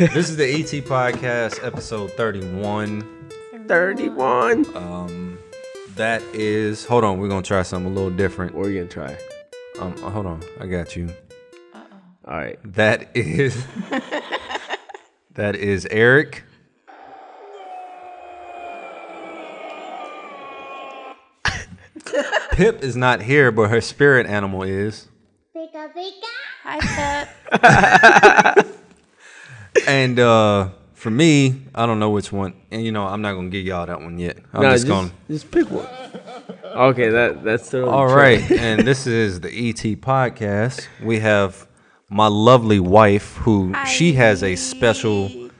This is the ET Podcast, episode 31. 31. Um, that is, hold on, we're going to try something a little different. What are you gonna try? Um, hold on, I got you. Uh-uh. All right. That is, that is Erick. Pip is not here, but her spirit animal is. Pika pika. Hi, Pep. And uh, for me, I don't know which one. And you know, I'm not gonna give y'all that one yet. I'm No, just, gonna. just pick one. Okay, that that's the All right, and this is the ET podcast. We have my lovely wife, who she has a special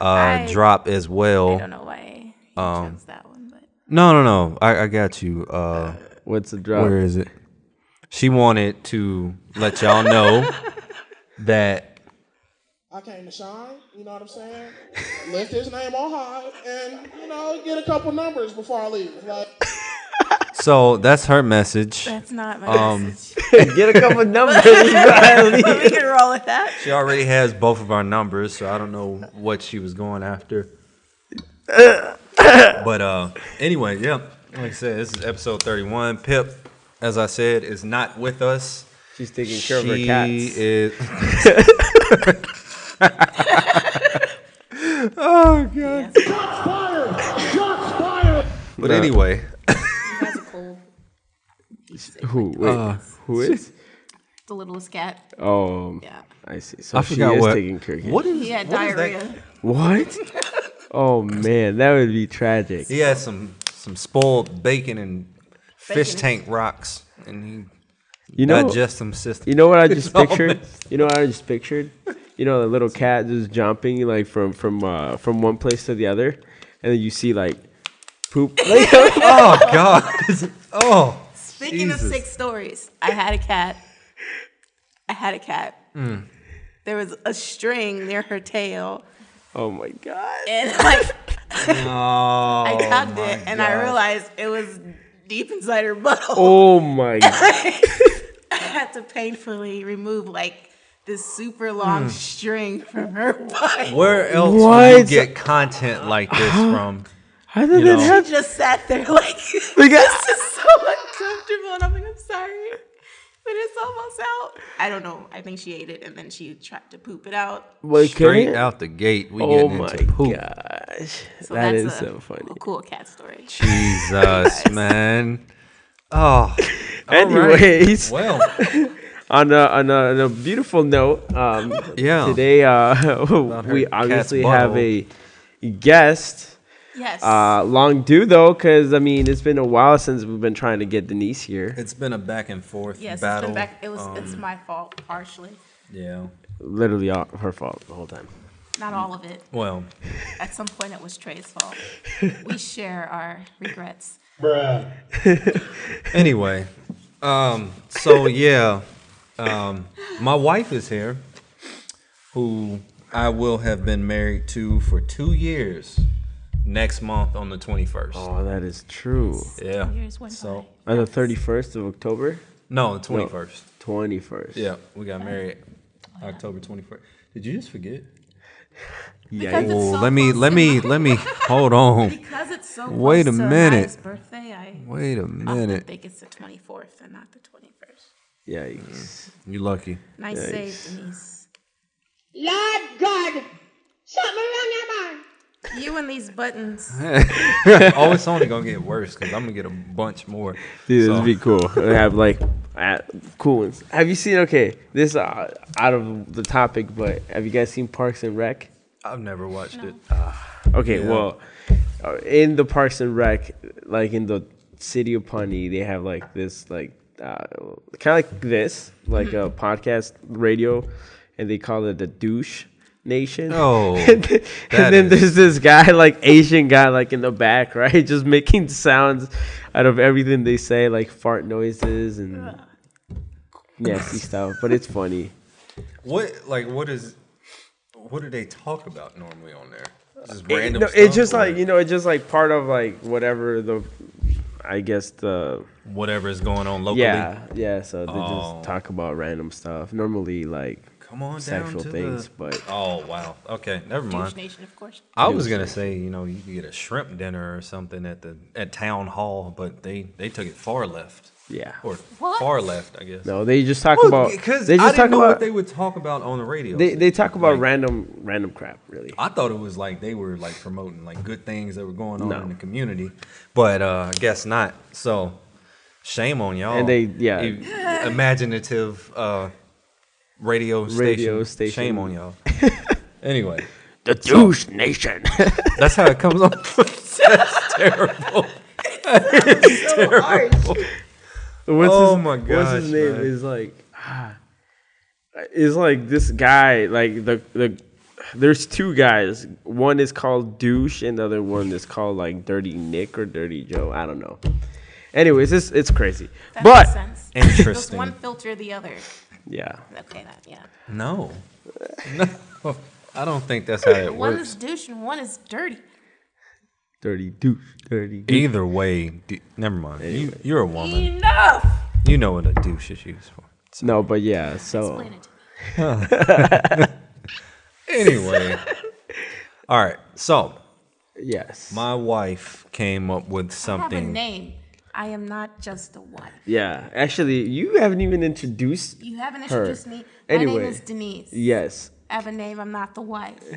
uh, I- drop as well. I don't know why he Um, chose that one, but No, no, no. I, I got you. Uh, What's the drop? where is it? She wanted to let y'all know that I came to shine, you know what I'm saying? Lift his name on high and, you know, get a couple numbers before I leave. Like, so that's her message. that's not my Um, message. Get a couple numbers. we can roll with that. She already has both of our numbers, so I don't know what she was going after. but uh anyway, yeah. Like I said, this is episode 31. Pip, as I said, is not with us. She's taking care of her She cats. is Oh god. But No. anyway, You guys are cool. Who? Wait, Uh, who is? The littlest cat. Oh, Yeah. I see. So I she forgot is what. taking care of cats. What is He had what is that- diarrhea. What? Oh man, that would be tragic. He had some some spoiled bacon and fish tank rocks, and he You know, digestive system. you know what I just pictured? You know what I just pictured? You know, the little cat just jumping like from from uh, from one place to the other, and then you see like poop. Like, oh God! oh, Speaking of Jesus. sick stories, I had a cat. I had a cat. Mm. There was a string near her tail, oh my god. and like oh I tugged my it, and I realized it was deep inside her butthole. Oh my. god. I had to painfully remove like this super long Hmm. string from her body. Where else would you What? get content like this from? How did You that know. happen? She just sat there like Like, this is so uncomfortable, and I'm like, I'm sorry, but it's almost out. I don't know. I think she ate it, and then she tried to poop it out. Wait, Straight can out the gate, we Oh getting into poop. gosh, So that that's is a, so funny. a cool cat story. Jesus, man. Oh. all right. Anyways, Well, on a, on a, on a beautiful note, um, Yeah. today uh, we obviously have a guest. Yes. Uh, long due though, because I mean it's been a while since we've been trying to get Denise here. it's been a back and forth yes. battle. It's back. It was. it's Um, my fault partially. yeah. Literally all, her fault the whole time. Not all of it. Well, At some point, it was Trey's fault. we share our regrets. anyway, um, so yeah, um, my wife is here, who I will have been married to for two years next month on the 21st. Oh, that is true. yeah. Years went So, by. On the thirty first of October, no, the 21st. twenty first. Yeah, we got married October 21st. Did you just forget? Because it's Oh, so let me, close let to me, let me, hold on. Because it's so close Wait a to minute. Maya's birthday, I Wait a often minute. think it's the 24th and not the 21st. Yikes. you're lucky. Nice Yikes. save, Denise. Lord God, something around that barn. You and these buttons. oh, it's only gonna get worse because I'm gonna get a bunch more. Dude, So- this would be cool. We have like uh, cool ones. Have you seen? Okay, this uh, out of the topic, but have you guys seen Parks and Rec? I've never watched it. Okay, Yeah. well, uh, in the Parks and Rec, like in the city of Pawnee, they have like this, like uh, kind of like this, like a podcast radio, and they call it the douche nation. Oh, and then, and then there's this guy, like Asian guy, like in the back, right, just making sounds out of everything they say, like fart noises and nasty stuff. But it's funny. What like what is what do they talk about normally on there? Just It- no, it's just or like you know, it's just like part of like whatever the, I guess the whatever is going on locally. yeah yeah. So they Oh. just talk about random stuff. Normally like come on down sexual things, the. but Oh wow. Okay, never Douche mind. Nation, of course. I was gonna say, you know, you could get a shrimp dinner or something at the at town hall, but they they took it far left yeah. or What? far left, I guess. No, they just talk Well, about because they I just didn't talk know about what they would talk about on the radio. they they talk about Like, random random crap. Really, I thought it was like they were like promoting like good things that were going on No. in the community, but uh, I guess not. So shame on y'all. And they- yeah. I- imaginative uh, radio station. Radio station. Shame on y'all. anyway, the douche nation. that's how it comes off. that's terrible. It's terrible. What's Oh his, my god! What's his name? man. Is like, ah, is like this guy. Like the the. There's two guys. One is called douche, and the other one is called like Dirty Nick or Dirty Joe. I don't know. Anyways, it's it's crazy. That but makes sense. Interesting. Does one filter the other? yeah, Okay, that yeah. No, no, I don't think that's how it One works. One is douche and one is dirty. Dirty douche, dirty. Douche. Either way, d- never mind. You, you're a woman. Enough. You know what a douche is used for. No, but yeah. So Explain it to me. Anyway, all right. So yes, my wife came up with something. I have a name. I am not just a wife. yeah. Actually, you haven't even introduced. You haven't Her. introduced me. My Anyway. name is Denise. Yes. I have a name. I'm not the wife.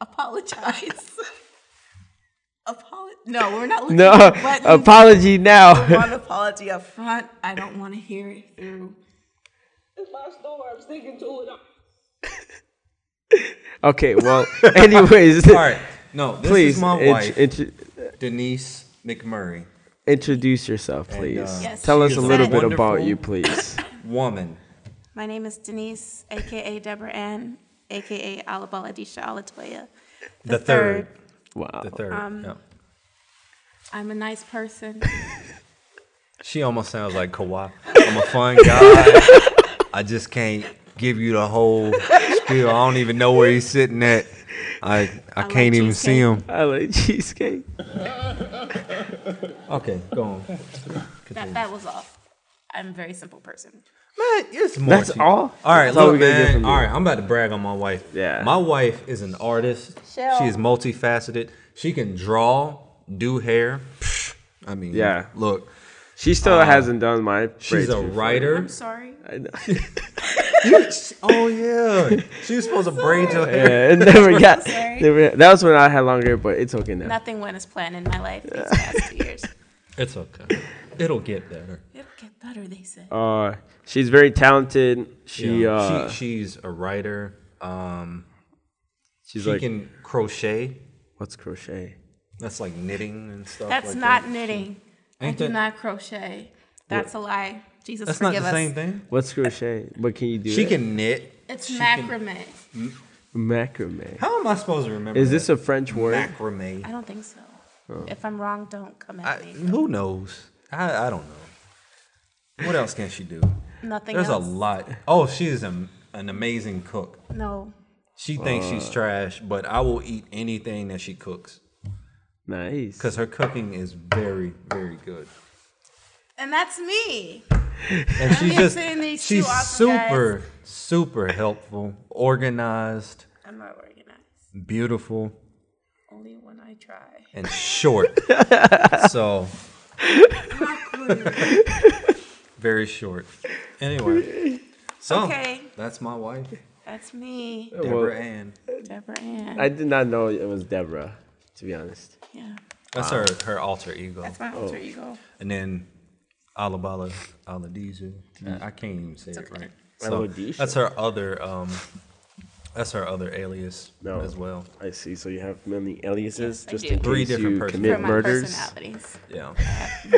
Apologize. Apolo- no, we're not looking No. at. Apology now. One apology up front. I don't want to hear it through. It's my story. I'm sticking to it. okay. Well. Anyways. all right. No, this Please is my int- wife, intro- Denise McMurray. introduce yourself, please. uh, Yes, Tell us a little bit about you, please. Woman. My name is Denise, aka Deborah Ann, aka Alabala Disha Alatoya. The third. Wow. The third. Um, yeah. I'm a nice person. She almost sounds like Kawhi. I'm a fun guy. I just can't give you the whole spiel. I don't even know where he's sitting at. I I, like can't even see him. I like cheesecake. Okay, go on. that, that was all. I'm a very simple person. Man, it's more That's to all? All right, That's all look, we gotta get man. from you. All right, I'm about to brag on my wife. Yeah. My wife is an artist. Shell. She is multifaceted. She can draw, do hair. I mean, Yeah. Look, She still um, hasn't done my. She's braids a before. writer. I'm sorry. I know. Oh yeah, she was supposed to braid your hair. Yeah, it never got. never- that was when I had longer, hair, but it's okay now. Nothing went as planned in my life these past two years. It's okay. It'll get better. It'll get better, they say. Uh, she's very talented. She Yeah. uh, she, she's a writer. Um, she's she like, can crochet. what's crochet? That's like knitting and stuff. That's like not that. knitting. I do that- not crochet. That's a lie. Jesus That's not forgive the us. same thing. What's crochet? What can you do? She it? can knit. It's She can- macrame. macrame. How am I supposed to remember? Is this that? a French word? macrame? I don't think so. Oh. If I'm wrong, don't come I, at me. who knows? I, I don't know. What else can she do? Nothing There's else. a lot. Oh, she is an, an amazing cook. No. She thinks she's uh. trash, but I will eat anything that she cooks Nice. because her cooking is very, very good. And that's me. And she's just saying these she's two awesome guys. super, super helpful, organized, I'm not organized. beautiful, Only when I try. and short. so very short. Anyway, so Okay. that's my wife, That's me, Deborah Well- Ann. Deborah Ann. I did not know it was Deborah, to be honest. yeah. That's her her alter ego. That's my alter ego. And then Alabala Aladizu. I, I can't even say it okay. right. So that's her other um that's her other alias No. as well. I see. So you have many aliases Yes, just in Three case different you persons. commit For my murders. personalities. Yeah.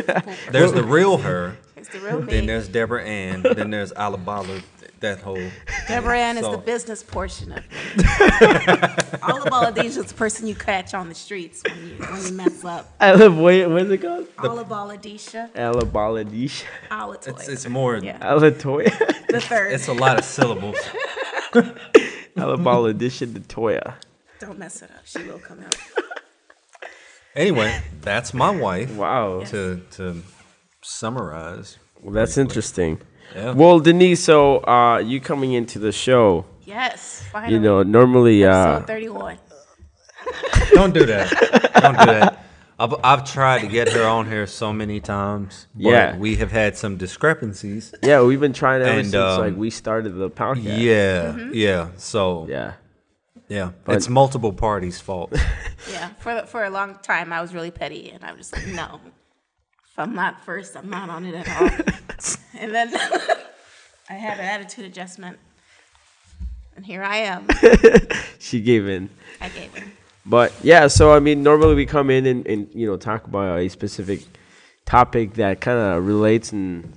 Uh, there's the real her. It's the real me. Then there's Deborah Ann. Then there's Alabala. That whole. Deborah Ann is the business portion of it. All about Adesia is the person you catch on the streets when you when you mess up. I live. Wait, what's it called? All about Adisha, Alabaladish. Alatoy. It's it's more. Yeah. Alatoya. the third. It's a lot of syllables. Alabaladish the Toya. Don't mess it up. She will come out. Anyway, that's my wife. Wow. To to summarize. Well, that's interesting. Yeah. Well, Denise, so uh, you coming into the show, Yes, finally. you know, normally, uh, Episode 31. Don't do that. Don't do that. I've, I've tried to get her on here so many times, but Yeah. we have had some discrepancies. yeah, we've been trying ever And, since um, like we started the podcast. Yeah, Mm-hmm. yeah. So yeah, Yeah. it's multiple parties' fault. Yeah, for for a long time I was really petty, and I was just like, no, if I'm not first, I'm not on it at all. and then I had an attitude adjustment, and here I am. She gave in. I gave in. But yeah, so I mean, normally we come in and, and you know talk about a specific topic that kind of relates and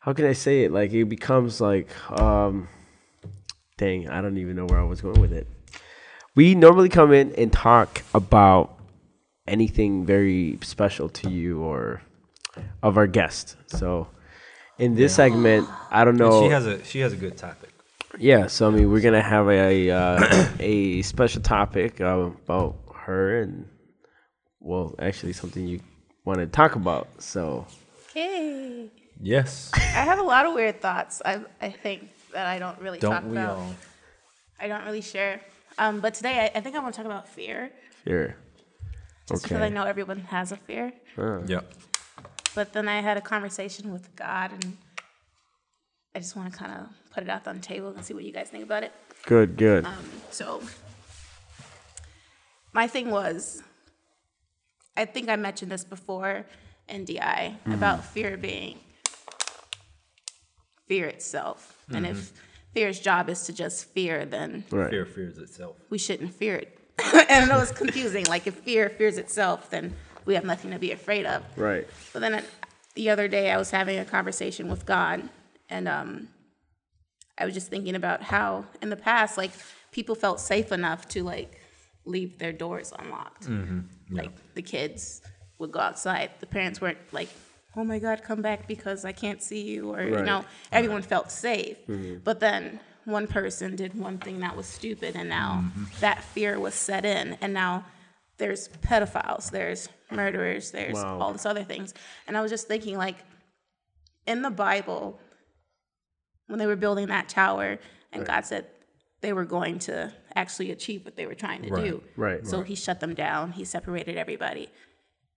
how can I say it? Like it becomes like, um, dang, I don't even know where I was going with it. We normally come in and talk about anything very special to you or of our guest. So in this segment, I don't know. she has a she has a good topic. Yeah, so I mean, we're gonna have a uh, a special topic uh, about her, and well, actually, something you want to talk about. So Okay. Yes. I have a lot of weird thoughts. I I think that I don't really talk Don't we about. all? I don't really share. Um, but today I, I think I want to talk about fear, Fear. just because I know everyone has a fear. Yeah. But then I had a conversation with God, and I just want to kind of put it out on the table and see what you guys think about it. good, good. Um, so, my thing was, I think I mentioned this before in DI mm-hmm. about fear being fear itself. And if mm-hmm. fear's job is to just fear, then right, Fear fears itself. we shouldn't fear it. and it was confusing. Like, if fear fears itself, then we have nothing to be afraid of. right, But then uh, the other day, I was having a conversation with God, and um, I was just thinking about how in the past, like people felt safe enough to like leave their doors unlocked. Mm-hmm. Like the kids would go outside. The parents weren't like, "Oh my God, come back because I can't see you," or you know, everyone felt safe. Mm-hmm. But then one person did one thing that was stupid, and now mm-hmm. that fear was set in, and now there's pedophiles, there's murderers, there's Wow. all this other things. And I was just thinking, like, in the Bible, when they were building that tower, and God said they were going to actually achieve what they were trying to do. right, So he shut them down, he separated everybody.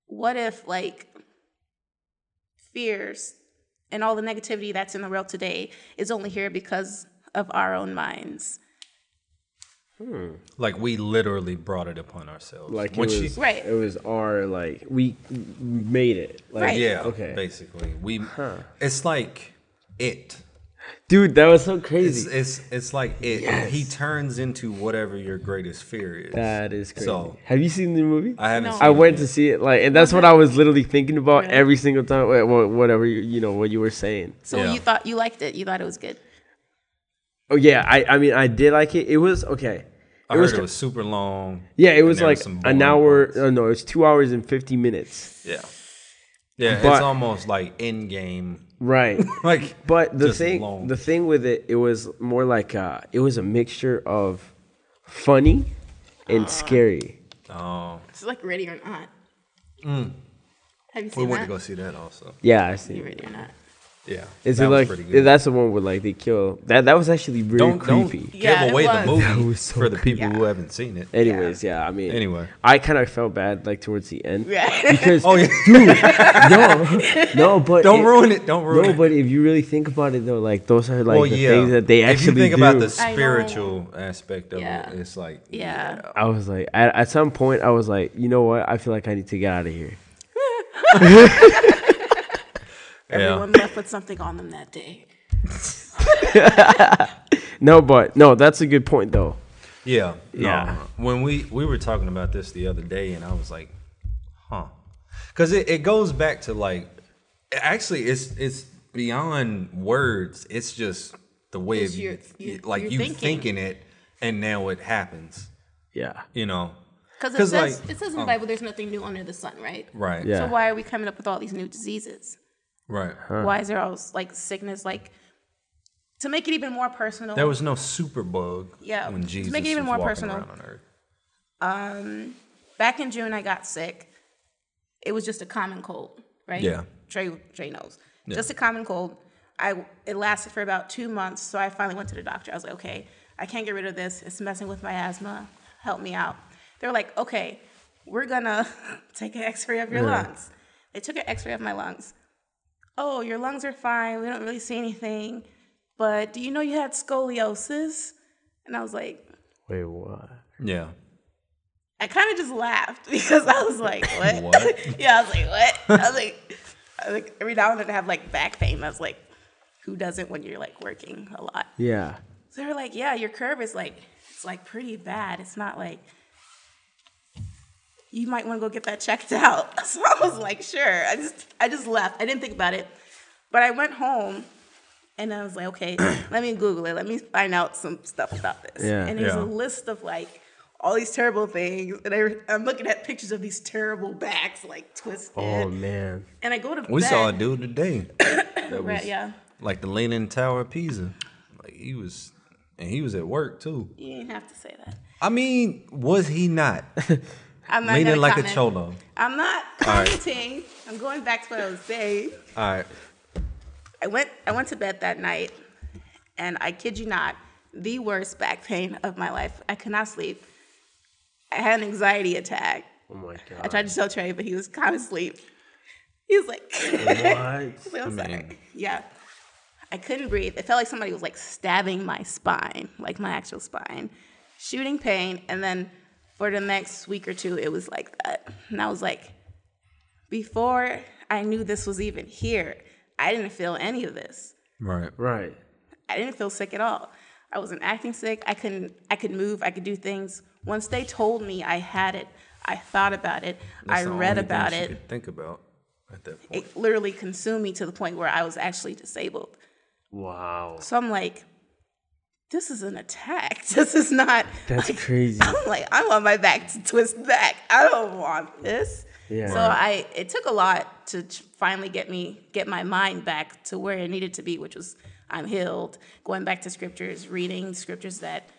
What if, like, fears and all the negativity that's in the world today is only here because of our own minds? Hmm. Like we literally brought it upon ourselves. like when it she was, Right. It was our like we made it. Like, Right. Yeah. Okay. Basically, we. Huh. It's like it. Dude, that was so crazy. it's it's like it. He turns into whatever your greatest fear is. that is crazy. So Have you seen the movie? I haven't. No. Seen I went yet. to see it, like, and that's what I was literally thinking about Really? every single time. wha- wha- Whatever you, you know, what you were saying. So Yeah. you thought you liked it, you thought it was good. Oh yeah, I, I mean, I did like it. It was okay. I it heard was, it was super long. yeah, it was like some an boring hour. parts. Oh no, it's two hours and fifty minutes. Yeah. Yeah, But- it's almost like in game. Right. Like, But the just thing, long. the thing with it, it was more like uh, it was a mixture of funny and scary. oh, It's like ready or not. Have you we seen went that? to go see that also. Yeah, I see. Ready or not? Yeah, Is that it like good. that's the one where like they kill that? That was actually really don't creepy. don't give it away the movie so for the people creepy. who haven't seen it. Anyways, yeah. I mean, Anyway. I kind of felt bad like towards the end Yeah. because Oh yeah, no, no, but don't it- ruin it. Don't ruin No, it. but if you really think about it though, like those are like well, the yeah. things that they if actually you think do. about the spiritual aspect of Yeah. it, it's like Yeah. I was like, at, at some point, I was like, you know what? I feel like I need to get out of here. Everyone left with something on them that day. No, but no, that's a good point though. Yeah, Yeah. No, when we we were talking about this the other day, and I was like, huh, because it, it goes back to like, actually, it's it's beyond words. It's just the way It's of you, your- you- like you're you thinking. thinking it, and now it happens. Yeah, You know, Because it 'Cause, says, like, it says in the um, Bible there's nothing new under the sun, right? right? Yeah. So why are we coming up with all these new diseases? Right. Why is there all this, like sickness? Like to make it even more personal. There was no super bug. Yeah, when to Jesus make it even more personal. around on earth. um, back in June, I got sick. It was just a common cold, right? Yeah. Trey, Trey knows. Just a common cold. I it lasted for about two months. So I finally went to the doctor. I was like, okay, I can't get rid of this. It's messing with my asthma. Help me out. They're like, okay, we're gonna take an X-ray of your lungs. They took an X-ray of my lungs. Oh, your lungs are fine. We don't really see anything. But do you know you had scoliosis? And I was like, Wait, what? Yeah. I kind of just laughed because I was like, what? What? yeah, I was like, what? I was like, I was like, every now and then I have like back pain. I was like, who doesn't when you're like working a lot? Yeah. So they're like, yeah, your curve is like, it's like pretty bad. It's not like, you might want to go get that checked out. So I was like, sure. I just, I just left. I didn't think about it. But I went home and I was like, okay, let me Google it. Let me find out some stuff about this. Yeah. And there's Yeah. a list of like all these terrible things. And I, I'm looking at pictures of these terrible backs, like twisted. Oh man. And I go to We bed. saw a dude today. That Right, was yeah. like the Leaning Tower of Pisa. Like he was, and he was at work too. You didn't have to say that. I mean, was he not I'm not leaning gonna like comment. a cholo? I'm not right. I'm going back to what I was saying. All right. I went I went to bed that night and I kid you not, the worst back pain of my life. I could not sleep. I had an anxiety attack. Oh my god! I tried to tell Trey, but he was kind of asleep. He was like, What? I'm sorry. Yeah. I couldn't breathe. It felt like somebody was like stabbing my spine, like my actual spine, shooting pain. And then for the next week or two, it was like that. And I was like, before I knew this was even here, I didn't feel any of this. Right. Right. I didn't feel sick at all. I wasn't acting sick. I couldn't. I could move. I could do things. Once they told me I had it, I thought about it. That's I the read only thing about she it. could think about at that point. It literally consumed me to the point where I was actually disabled. Wow. So I'm like, this is an attack. This is not. That's like- crazy. I'm like, I want my back to twist back. I don't want this. Yeah. So I, it took a lot to finally get me, get my mind back to where it needed to be, which was I'm healed. Going back to scriptures, reading scriptures that,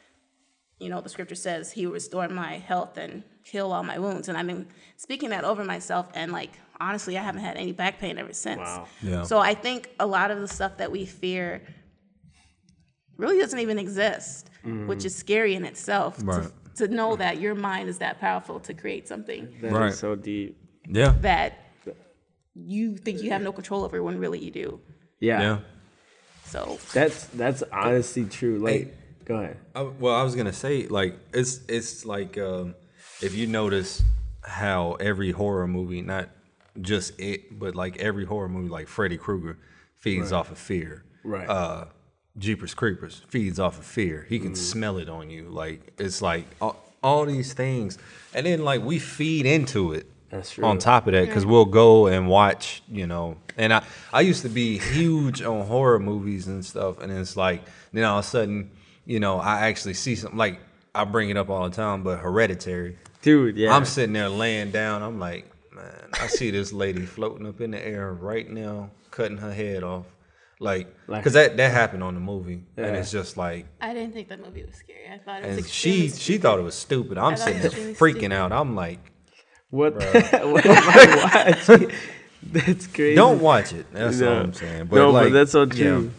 you know, the scripture says He will restore my health and heal all my wounds, and I've been speaking that over myself. And like honestly, I haven't had any back pain ever since. Wow. Yeah. So I think a lot of the stuff that we fear really doesn't even exist, which is scary in itself. to- Right. To, know that your mind is that powerful to create something That is Right. so deep. Yeah. that you think you have no control over when really you do. Yeah. Yeah. So That's that's honestly true. Like, Hey. go ahead. I, well, I was gonna say like it's it's like um, if you notice how every horror movie, not just it, but like every horror movie, like Freddy Krueger, feeds off of fear. Right. Uh, Jeepers Creepers feeds off of fear. He can mm. smell it on you. Like it's like all, all these things, and then like we feed into it. That's true. On top of that, because we'll go and watch, you know, and I I used to be huge on horror movies and stuff, and it's like then all of a sudden, you know, I actually see something like I bring it up all the time, but Hereditary. Dude, yeah. I'm sitting there laying down. I'm like, man, I see this lady floating up in the air right now, cutting her head off, Like- because that that happened on the movie, and it's just like, I didn't think that movie was scary. I thought it was and extremely she she thought it was stupid. I'm sitting there extremely freaking out. I'm like, what, what am I watching? That's crazy. don't watch it. That's No. all I'm saying. But no, like, but that's so yeah. true.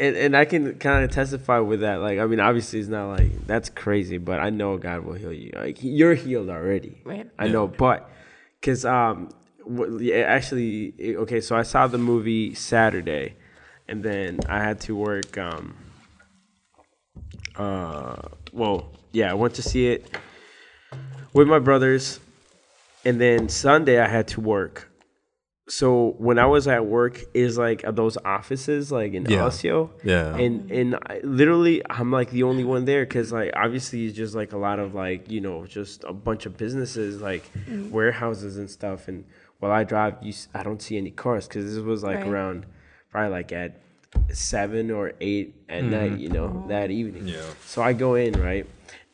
And, and I can kind of testify with that. Like, I mean, obviously, it's not like that's crazy, but I know God will heal you. Like, you're healed already. Right. I know, but because um, wh- yeah, actually, okay, so I saw the movie Saturday, and then I had to work. Um, uh, well, yeah, I went to see it with my brothers, and then Sunday I had to work. So when I was at work, is like at those offices, like in Yeah. Osseo, Yeah. and and I, literally I'm like the only one there because like obviously it's just like a lot of like you know just a bunch of businesses like warehouses and stuff. And while I drive, you s- I don't see any cars because this was like Right. around probably like at seven or eight at night, you know, that evening. Yeah. So I go in, right?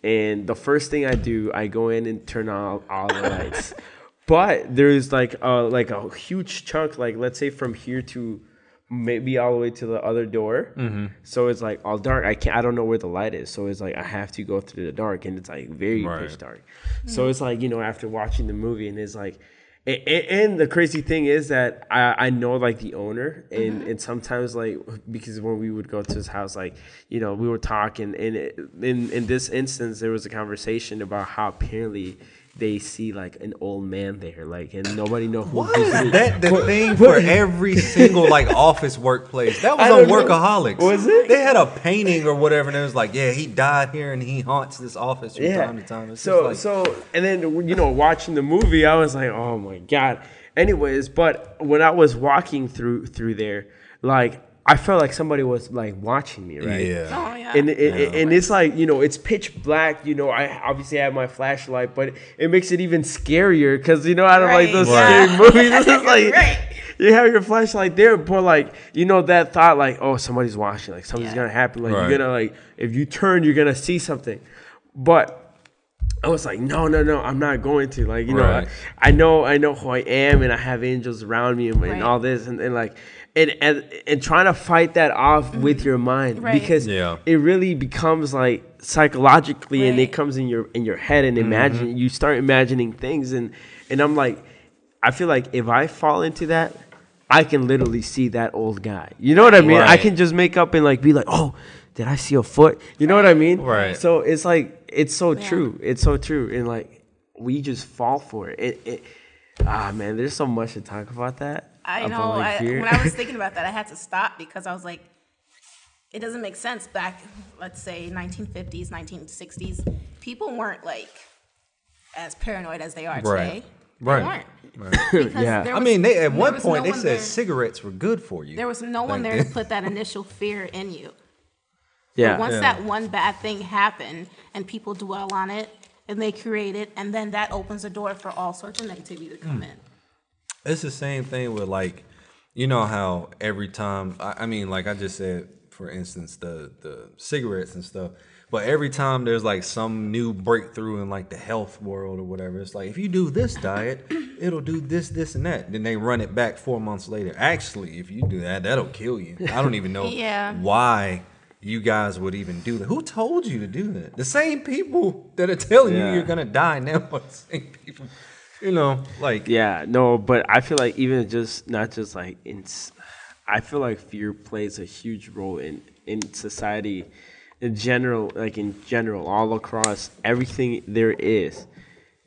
And the first thing I do, I go in and turn on all the lights. but there's like a like a huge chunk, like let's say from here to maybe all the way to the other door. Mm-hmm. So it's like all dark. I can't. I don't know where the light is. So it's like I have to go through the dark, and it's like very Right. pitch dark. So it's like you know after watching the movie, and it's like And, and the crazy thing is that I, I know like the owner and, mm-hmm. and sometimes like because when we would go to his house like you know we were talking and it, in in this instance there was a conversation about how apparently they see like an old man there like and nobody know who Why is that the thing for every single like office workplace? That was on don't know. Workaholics. Was it? They had a painting or whatever, and it was like, yeah, he died here and he haunts this office from time to time. It's so like, so and then you know watching the movie, I was like, oh my god. Anyways, but when I was walking through through there, like I felt like somebody was like watching me, right? yeah. Oh yeah. And, it, and it's like you know it's pitch black you know i obviously have my flashlight but it makes it even scarier because you know i don't like those yeah. scary movies it's just like Right. you have your flashlight there but like you know that thought like oh somebody's watching like something's Yeah. gonna happen like Right. you're gonna like if you turn you're gonna see something but I was like, no, no, no, I'm not going to. Like, you know, I, I know, I know who I am, and I have angels around me, and, and all this, and, and like, and, and and trying to fight that off with your mind Mm-hmm. Right. because Yeah. it really becomes like psychologically, and it comes in your in your head, and Mm-hmm. imagine you start imagining things, and and I'm like, I feel like if I fall into that. I can literally see that old guy. You know what I mean? I can just make up and like be like, "Oh, did I see a foot?" You know what I mean? Right. So it's like it's so Yeah. true. It's so true, and like we just fall for it. It, it. Ah man, there's so much to talk about that. I about, know. like, I, when I was thinking about that, I had to stop because I was like, it doesn't make sense. Back, let's say, 1950s, 1960s, people weren't like as paranoid as they are Right. today. They Right. weren't. Right. Because Yeah. there I mean, they, at one point no they one said there- cigarettes were good for you. There was no one Back there to put that initial fear in you. yeah, Once Yeah. that one bad thing happened and people dwell on it and they create it, and then that opens the door for all sorts of negativity to come in. It's the same thing with like, you know how every time I, I mean, like I just said, for instance, the the cigarettes and stuff. But every time there's like some new breakthrough in like the health world or whatever, it's like if you do this diet, it'll do this, this, and that. Then they run it back four months later. Actually, if you do that, that'll kill you. I don't even know Yeah. why you guys would even do that. Who told you to do that? The same people that are telling Yeah. you you're gonna die now are the same people. You know, like yeah. No, but I feel like even just not just like in, I feel like fear plays a huge role in in society, in general, like in general, all across everything there is.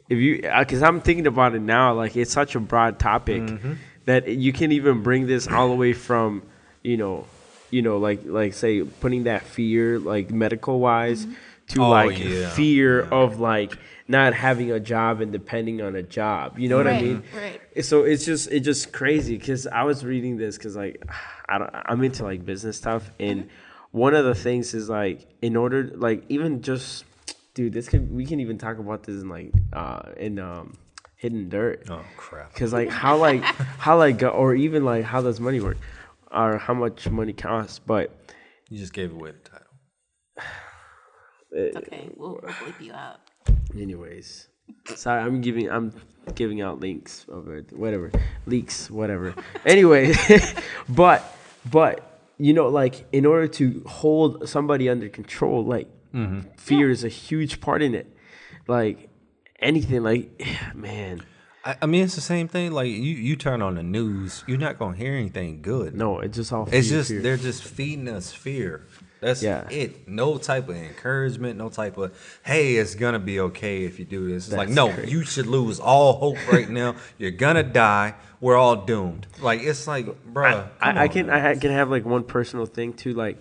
If you, uh, because I'm thinking about it now, like it's such a broad topic mm-hmm. that you can even bring this all the way from, you know, you know, like like say putting that fear like medical wise mm-hmm. to Oh, like yeah. fear of like not having a job and depending on a job. You know what I mean? right. So it's just it's just crazy because I was reading this because like I don't I'm into like business stuff and one of the things is like in order like even just dude this can we can even talk about this in like uh in um hidden dirt oh crap. because like how like how like or even like how does money work or how much money costs but You just gave away the title. It's okay. We'll, we'll bleep you out. Anyways, sorry, I'm giving I'm giving out links of it, whatever leaks, whatever. anyway, but but you know, like in order to hold somebody under control, like mm-hmm. fear is a huge part in it. Like anything, like man, I, I mean, it's the same thing. Like you, you turn on the news, you're not gonna hear anything good. no, it's just all. it's fear, just fear. they're just feeding us fear. That's Yeah. it. No type of encouragement. No type of hey, it's gonna be okay if you do this. It's like no, crazy. you should lose all hope right now. You're gonna die. We're all doomed. Like it's like, bruh. come I, I can man. I ha- can have like one personal thing too, like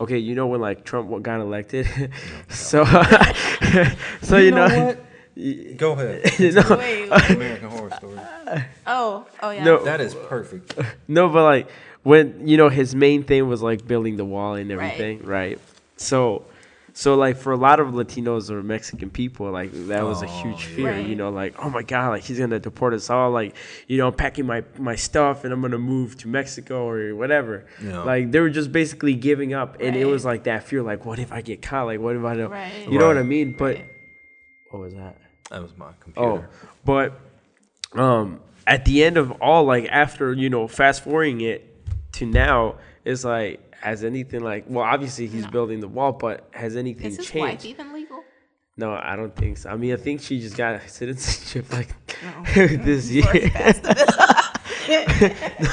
okay, you know when like Trump got elected, so so you, You know, know what? Go ahead. you know Wait. American Horror Story. Oh, oh yeah. No. That is perfect. No, but like when you know his main thing was like building the wall and everything, right? So, so like for a lot of Latinos or Mexican people, like that was a Oh, huge fear. Right. You know, like oh my god, like he's gonna deport us all. Like you know, I'm packing my my stuff and I'm gonna move to Mexico or whatever. Yeah. Like they were just basically giving up, and it was like that fear. Like what if I get caught? Like what if I don't? Right. You know what I mean? But Right. what was that? That was my computer. Oh, but um, at the end of all, like after you know, fast forwarding it to now, it's like has anything like well, obviously he's building the wall, but has anything Is his changed? wife even legal? No, I don't think so. I mean, I think she just got citizenship like oh. this year.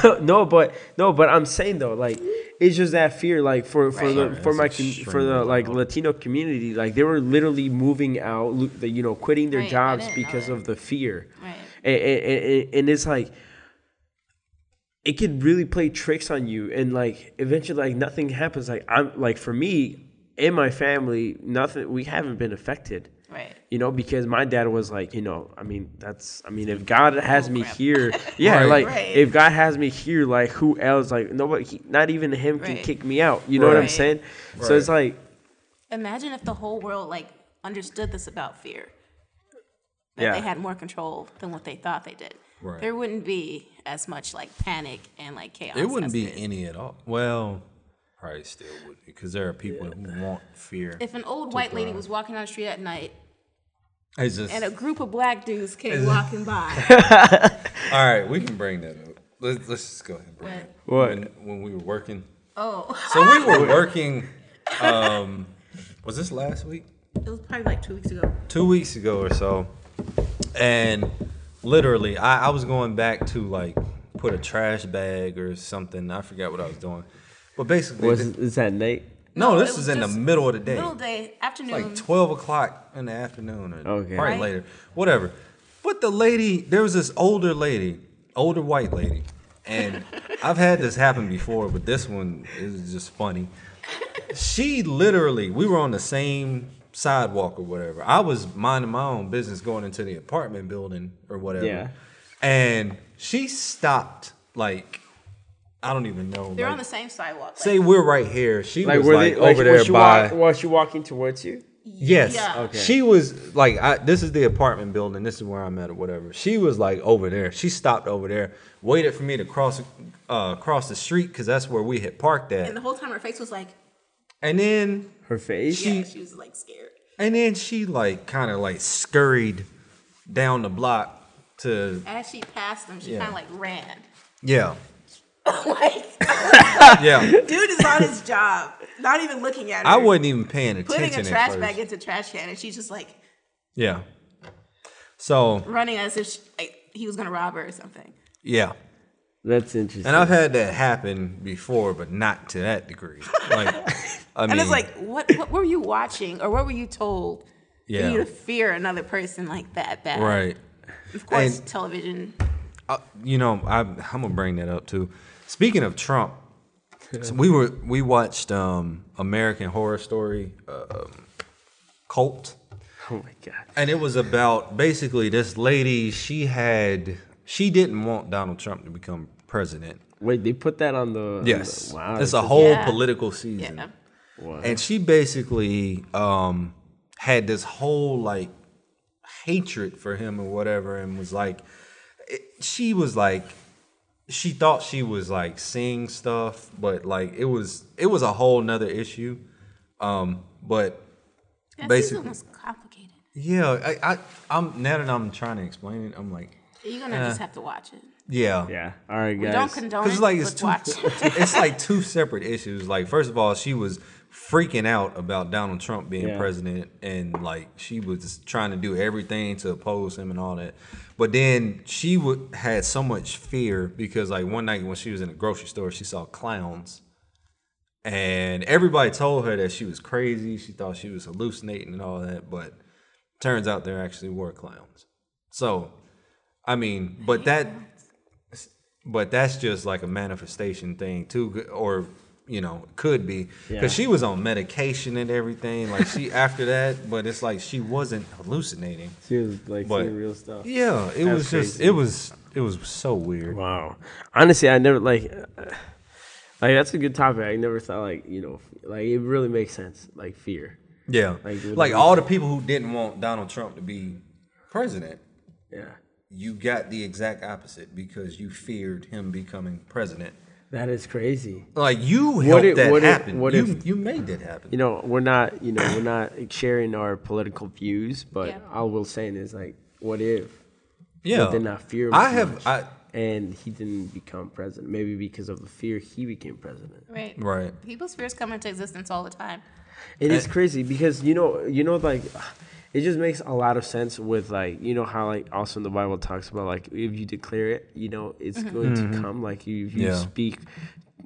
no, no, but no, but I'm saying though, like it's just that fear, like for for the Right. for my for the like loud. Latino community, like they were literally moving out, you know, quitting their Right, jobs because of the fear, Right. and, and, and, and it's like it could really play tricks on you, and like eventually, like nothing happens. Like I'm like for me in my family, nothing. We haven't been affected Right. you know, because my dad was like, you know, I mean, that's, I mean, if God oh, has me crap. here, yeah, Right. like Right. if God has me here, like who else? Like nobody, he, not even him can kick me out. You know what I'm Right. saying? So it's like, Imagine if the whole world like understood this about fear. That Yeah. they had more control than what they thought they did. Right. There wouldn't be as much like panic and like chaos. It wouldn't as be there is. any at all. Well, probably still would because there are people who want fear. If an old white lady was walking down the street at night just and a group of black dudes came walking by, all right. We can bring that up. Let's let's just go ahead. And bring it. What? When, when we were working, oh, so we were working. Um, was this last week? it was probably like two weeks ago. two weeks ago or so, and literally, I, I was going back to like put a trash bag or something. I forgot what I was doing, but basically, was th- is that Nate? no, it this was is in the middle of the day, Middle day, afternoon. like twelve o'clock in the afternoon, or Okay. probably Right. later, whatever. But the lady, there was this older lady, older white lady, and I've had this happen before, but this one is just funny. She literally, we were on the same sidewalk or whatever. I was minding my own business going into the apartment building or whatever. Yeah. And she stopped like I don't even know. They're like, on the same sidewalk. say we're right here. She Like was were like they like over was there she by walk, was she walking towards you? Yes. Yeah. Okay. She was like, I, this is the apartment building. This is where I'm at, or whatever. She was like over there. She stopped over there, waited for me to cross uh, cross the street because that's where we had parked at. and the whole time her face was like, And then, Her face? yeah, she was like scared. And then she like kind of like scurried down the block to As she passed them, she Yeah. kind of like ran. yeah, like, yeah. dude is on his job, not even looking at her. I wasn't even paying attention. putting a at trash first. bag into trash can, and she's just like Yeah. So running as if she, like, he was gonna rob her or something. yeah. That's interesting. And I've had that happen before, but not to that degree. Like, I mean, And it's like, what what were you watching, or what were you told yeah, for you to fear another person like that bad? right. Of course, And- television. Uh, you know, I, I'm gonna bring that up too. Speaking of Trump, so we were we watched um, American Horror Story, uh, um, Cult, oh my god. and it was about basically this lady. She had she didn't want Donald Trump to become president. Wait, they put that on the on Yes, the- wow. it's a whole Yeah. political season. Yeah. wow. and she basically um had this whole like hatred for him or whatever and was like it, she was like she thought she was like seeing stuff but like it was it was a whole nother issue um but That Basically. season was complicated. yeah I, I i'm now that i'm trying to explain it i'm like You're gonna just have to watch it. Yeah yeah. All right, We guys. don't condone Because it, like it's two, it's like two separate issues. Like first of all, she was freaking out about Donald Trump being Yeah. president, and like she was trying to do everything to oppose him and all that. But then she would had so much fear because like one night when she was in a grocery store, she saw clowns, and everybody told her that she was crazy. She thought she was hallucinating and all that, but turns out there actually were clowns. So, I mean, but that but that's just like a manifestation thing too or you know could be because Yeah. she was on medication and everything like she after that but it's like she wasn't hallucinating She was like But- seeing real stuff. yeah it That's was just it was it was so weird Wow. Honestly, I never like uh, like that's a good topic. I never thought like you know like it really makes sense like fear. yeah Like, like, all the people who didn't want donald trump to be president Yeah. You got the exact opposite because you feared him becoming president That is crazy. like you helped if- that what if- happen what you, if- you made that happen You know, we're not you know we're not sharing our political views, but Yeah. all we're saying is like, what if yeah did not fear him i as have much. i and he didn't become president? Maybe because of the fear he became president. Right. right People's fears come into existence all the time. It is Eh. crazy because you know, you know, like it just makes a lot of sense with like you know how like also in the Bible talks about like if you declare it, you know it's going to come. Like you, if you Yeah. speak,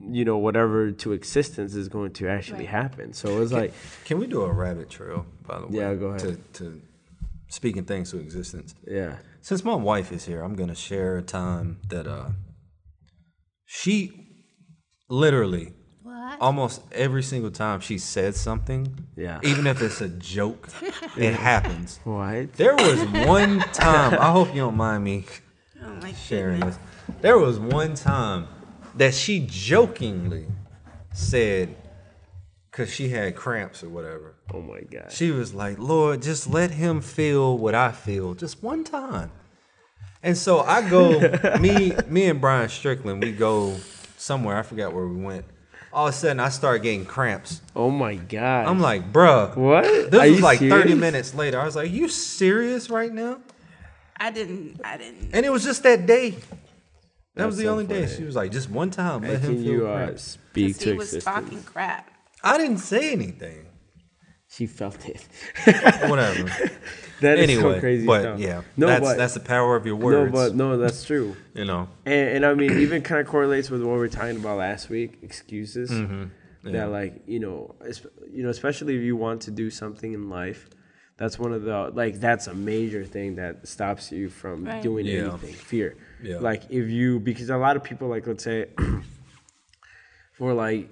you know whatever to existence is going to actually Right. happen. So it's like Can we do a rabbit trail, by the way? Yeah, go ahead. To, to speaking things to existence. yeah, Since my wife is here, I'm gonna share a time that uh she literally What? Almost every single time she said something, Yeah. even if it's a joke, it happens. what? There was one time, I hope you don't mind me Oh my sharing goodness. this. There was one time that she jokingly said, because she had cramps or whatever, Oh my god. she was like, Lord, just let him feel what I feel just one time. And so I go, me, me and Brian Strickland, we go somewhere, I forgot where we went. All of a sudden I start getting cramps. Oh my god. I'm like, bruh. what? This Are was you like 30 minutes later. I was like, you serious right now? I didn't. I didn't. And it was just that day. That was the so only day. She was like, just one time, let him feel you uh, cramps. speak 'Cause to he was existence? talking crap. I didn't say anything. She felt it. Whatever. That is anyway, so crazy. but stuff. yeah, no, that's but that's the power of your words. no, but no, that's true. you know, And, and I mean, even kind of correlates with what we were talking about last week. Excuses Mm-hmm. Yeah. that, like, you know, you know, especially if you want to do something in life, that's one of the like that's a major thing that stops you from Right. doing Yeah. anything. Fear. Yeah. Like if you because a lot of people like let's say for like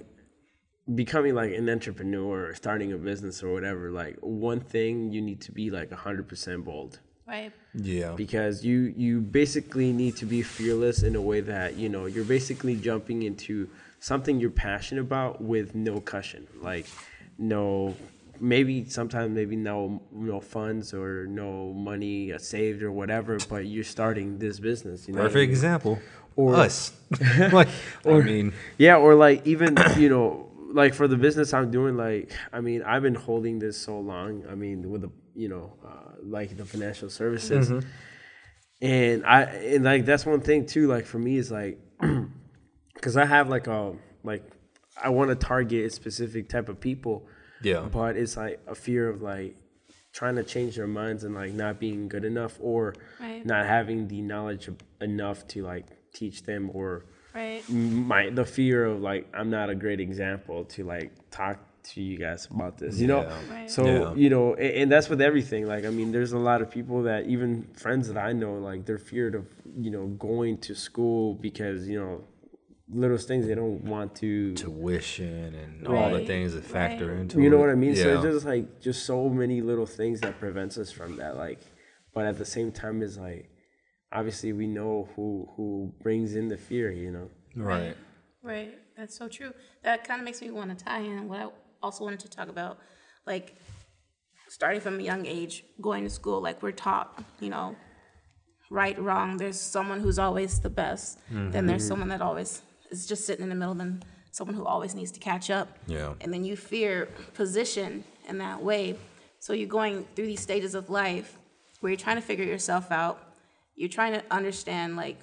becoming like an entrepreneur or starting a business or whatever like one thing you need to be like 100% bold Right. yeah, because you you basically need to be fearless in a way that you know you're basically jumping into something you're passionate about with no cushion like no maybe sometimes maybe no no funds or no money uh, saved or whatever but you're starting this business you know what I perfect mean? example. Or- us. like, I mean, Yeah, or like even you know, like for the business I'm doing, like I mean, I've been holding this so long. I mean, with the you know, uh, like the financial services, and I and like that's one thing too. Like for me, is like because I have like a like I want to target a specific type of people, yeah, but it's like a fear of like trying to change their minds and like not being good enough or Right. not having the knowledge enough to like teach them or Right. my the fear of like I'm not a great example to like talk to you guys about this, you know. Yeah. Right. So Yeah. you know, and, and that's with everything. Like I mean, there's a lot of people that even friends that I know, like they're feared of you know going to school because you know little things they don't want to. tuition and all the things that factor right. into it. you know what I mean? So it's just like just so many little things that prevents us from that. Like, but at the same time, is like obviously we know who who brings in the fear. You know. right. Right. That's so true. That kind of makes me want to tie in what I also wanted to talk about, like starting from a young age, going to school. Like we're taught, you know, right, wrong. There's someone who's always the best. Then there's mm-hmm. someone that always is just sitting in the middle. Then someone who always needs to catch up. Yeah. And then you fear position in that way. So you're going through these stages of life where you're trying to figure yourself out. You're trying to understand like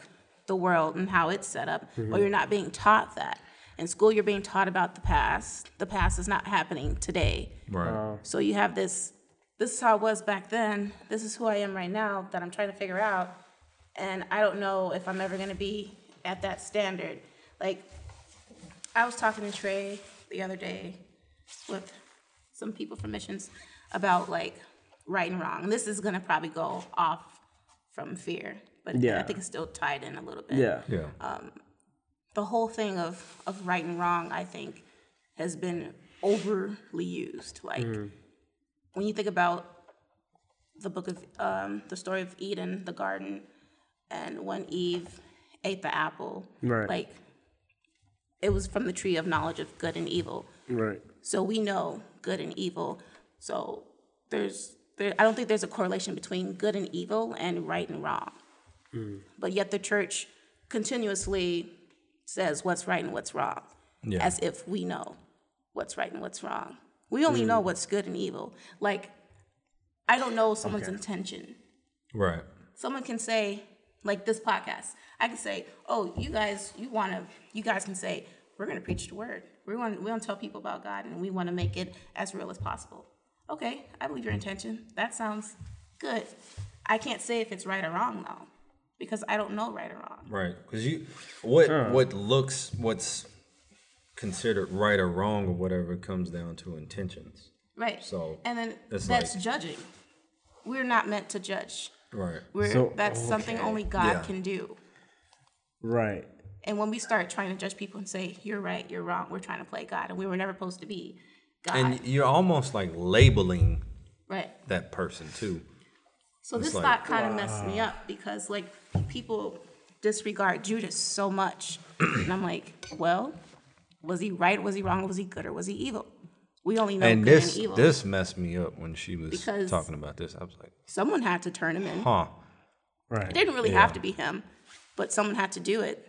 the world and how it's set up, Mm-hmm. or you're not being taught that. In school, you're being taught about the past. The past is not happening today. Right. So you have this, this is how it was back then. This is who I am right now that I'm trying to figure out. And I don't know if I'm ever gonna be at that standard. Like, I was talking to Trey the other day with some people from missions about like right and wrong. And this is gonna probably go off from fear, but yeah. I think it's still tied in a little bit Yeah. yeah. the whole thing of of right and wrong, I think, has been overly used. Like when you think about the book of um, the story of Eden, the garden, and when Eve ate the apple, Right. like it was from the tree of knowledge of good and evil. Right. So we know good and evil. So there's there I don't think there's a correlation between good and evil and right and wrong. Mm. But yet the church continuously says what's right and what's wrong. Yeah. As if we know what's right and what's wrong. We only know mm. what's good and evil. Like I don't know someone's intention. Right. Someone can say, like this podcast, I can say, oh, you guys, you want to, you guys can say, we're going to preach the word. We want, we want to tell people about God and we want to make it as real as possible. Okay, I believe your hmm. intention. That sounds good. I can't say if it's right or wrong though, because I don't know right or wrong. Right, because you what what looks what's considered right or wrong or whatever comes down to intentions. Right. So, and then it's that's like- judging. We're not meant to judge. Right. We're So, that's something only God Yeah. can do. Right. And when we start trying to judge people and say you're right, you're wrong, we're trying to play God, and we were never supposed to be God. And you're almost like labeling right. that person too. So It's this like, thought kind of messed me up because like people disregard Judas so much, and I'm like, well, was he right? Was he wrong? Was he good or was he evil? We only know and good this and evil. this messed me up when she was Because- talking about this. I was like, Someone had to turn him in. huh, Right. It didn't really Yeah. have to be him, but someone had to do it.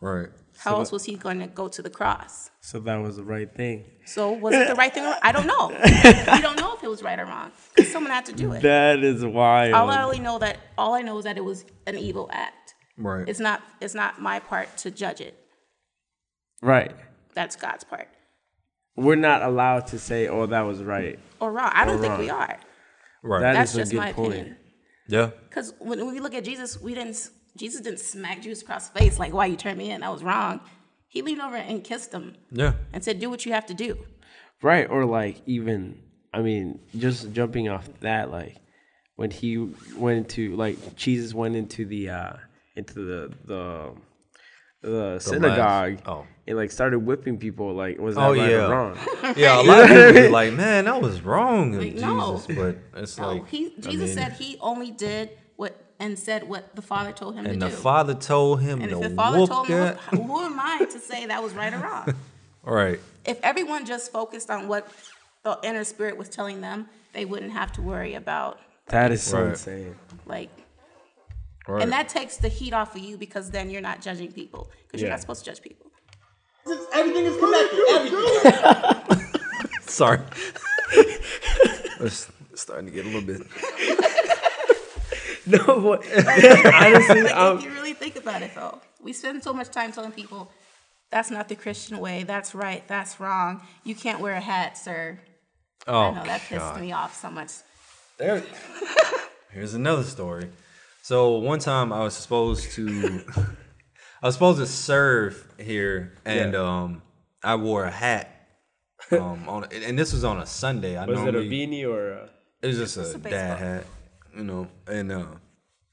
right. How else was he going to go to the cross? So that was the right thing. So was it the right thing? I don't know. we don't know if it was right or wrong because someone had to do it. That is wild. All I only know that all I know is that it was an evil act. Right. It's not. It's not my part to judge it. right. That's God's part. We're not allowed to say, "Oh, that was right." Or wrong. I don't think wrong. we are. right. That That's is a just good my point. opinion. yeah. Because when, when we look at Jesus, we didn't. Jesus didn't smack Judas across the face like, "Why you turned me in? I was wrong." He leaned over and kissed him Yeah. and said, "Do what you have to do." Right. Or like even, I mean, just jumping off that, like when he went into like Jesus went into the uh into the the the synagogue oh. and like started whipping people. Like was that Oh, right yeah. or wrong? Yeah, a lot of people be like, man, that was wrong Like, Jesus. no. But it's No, like he, I Jesus mean, said he only did what and said what the Father told him and to the do. father told him and to if the Father whoop told him, that. who, who am I to say that was right or wrong? Right. if everyone just focused on what the inner spirit was telling them, they wouldn't have to worry about That is so Right. insane. like. Right. And that takes the heat off of you because then you're not judging people because you're not supposed to judge people. Everything is connected. Everything. Sorry. it's starting to get a little bit. No, but honestly, Like, um, if you really think about it, though, we spend so much time telling people that's not the Christian way. That's right. That's wrong. You can't wear a hat, sir. Oh, I know that pissed God. me off so much. There. Here's another story. So one time I was supposed to, I was supposed to serve here, and Yeah. um, I wore a hat. Um, on and this was on a Sunday. I was it a beanie or a? It was just a, a dad hat, you know, and uh,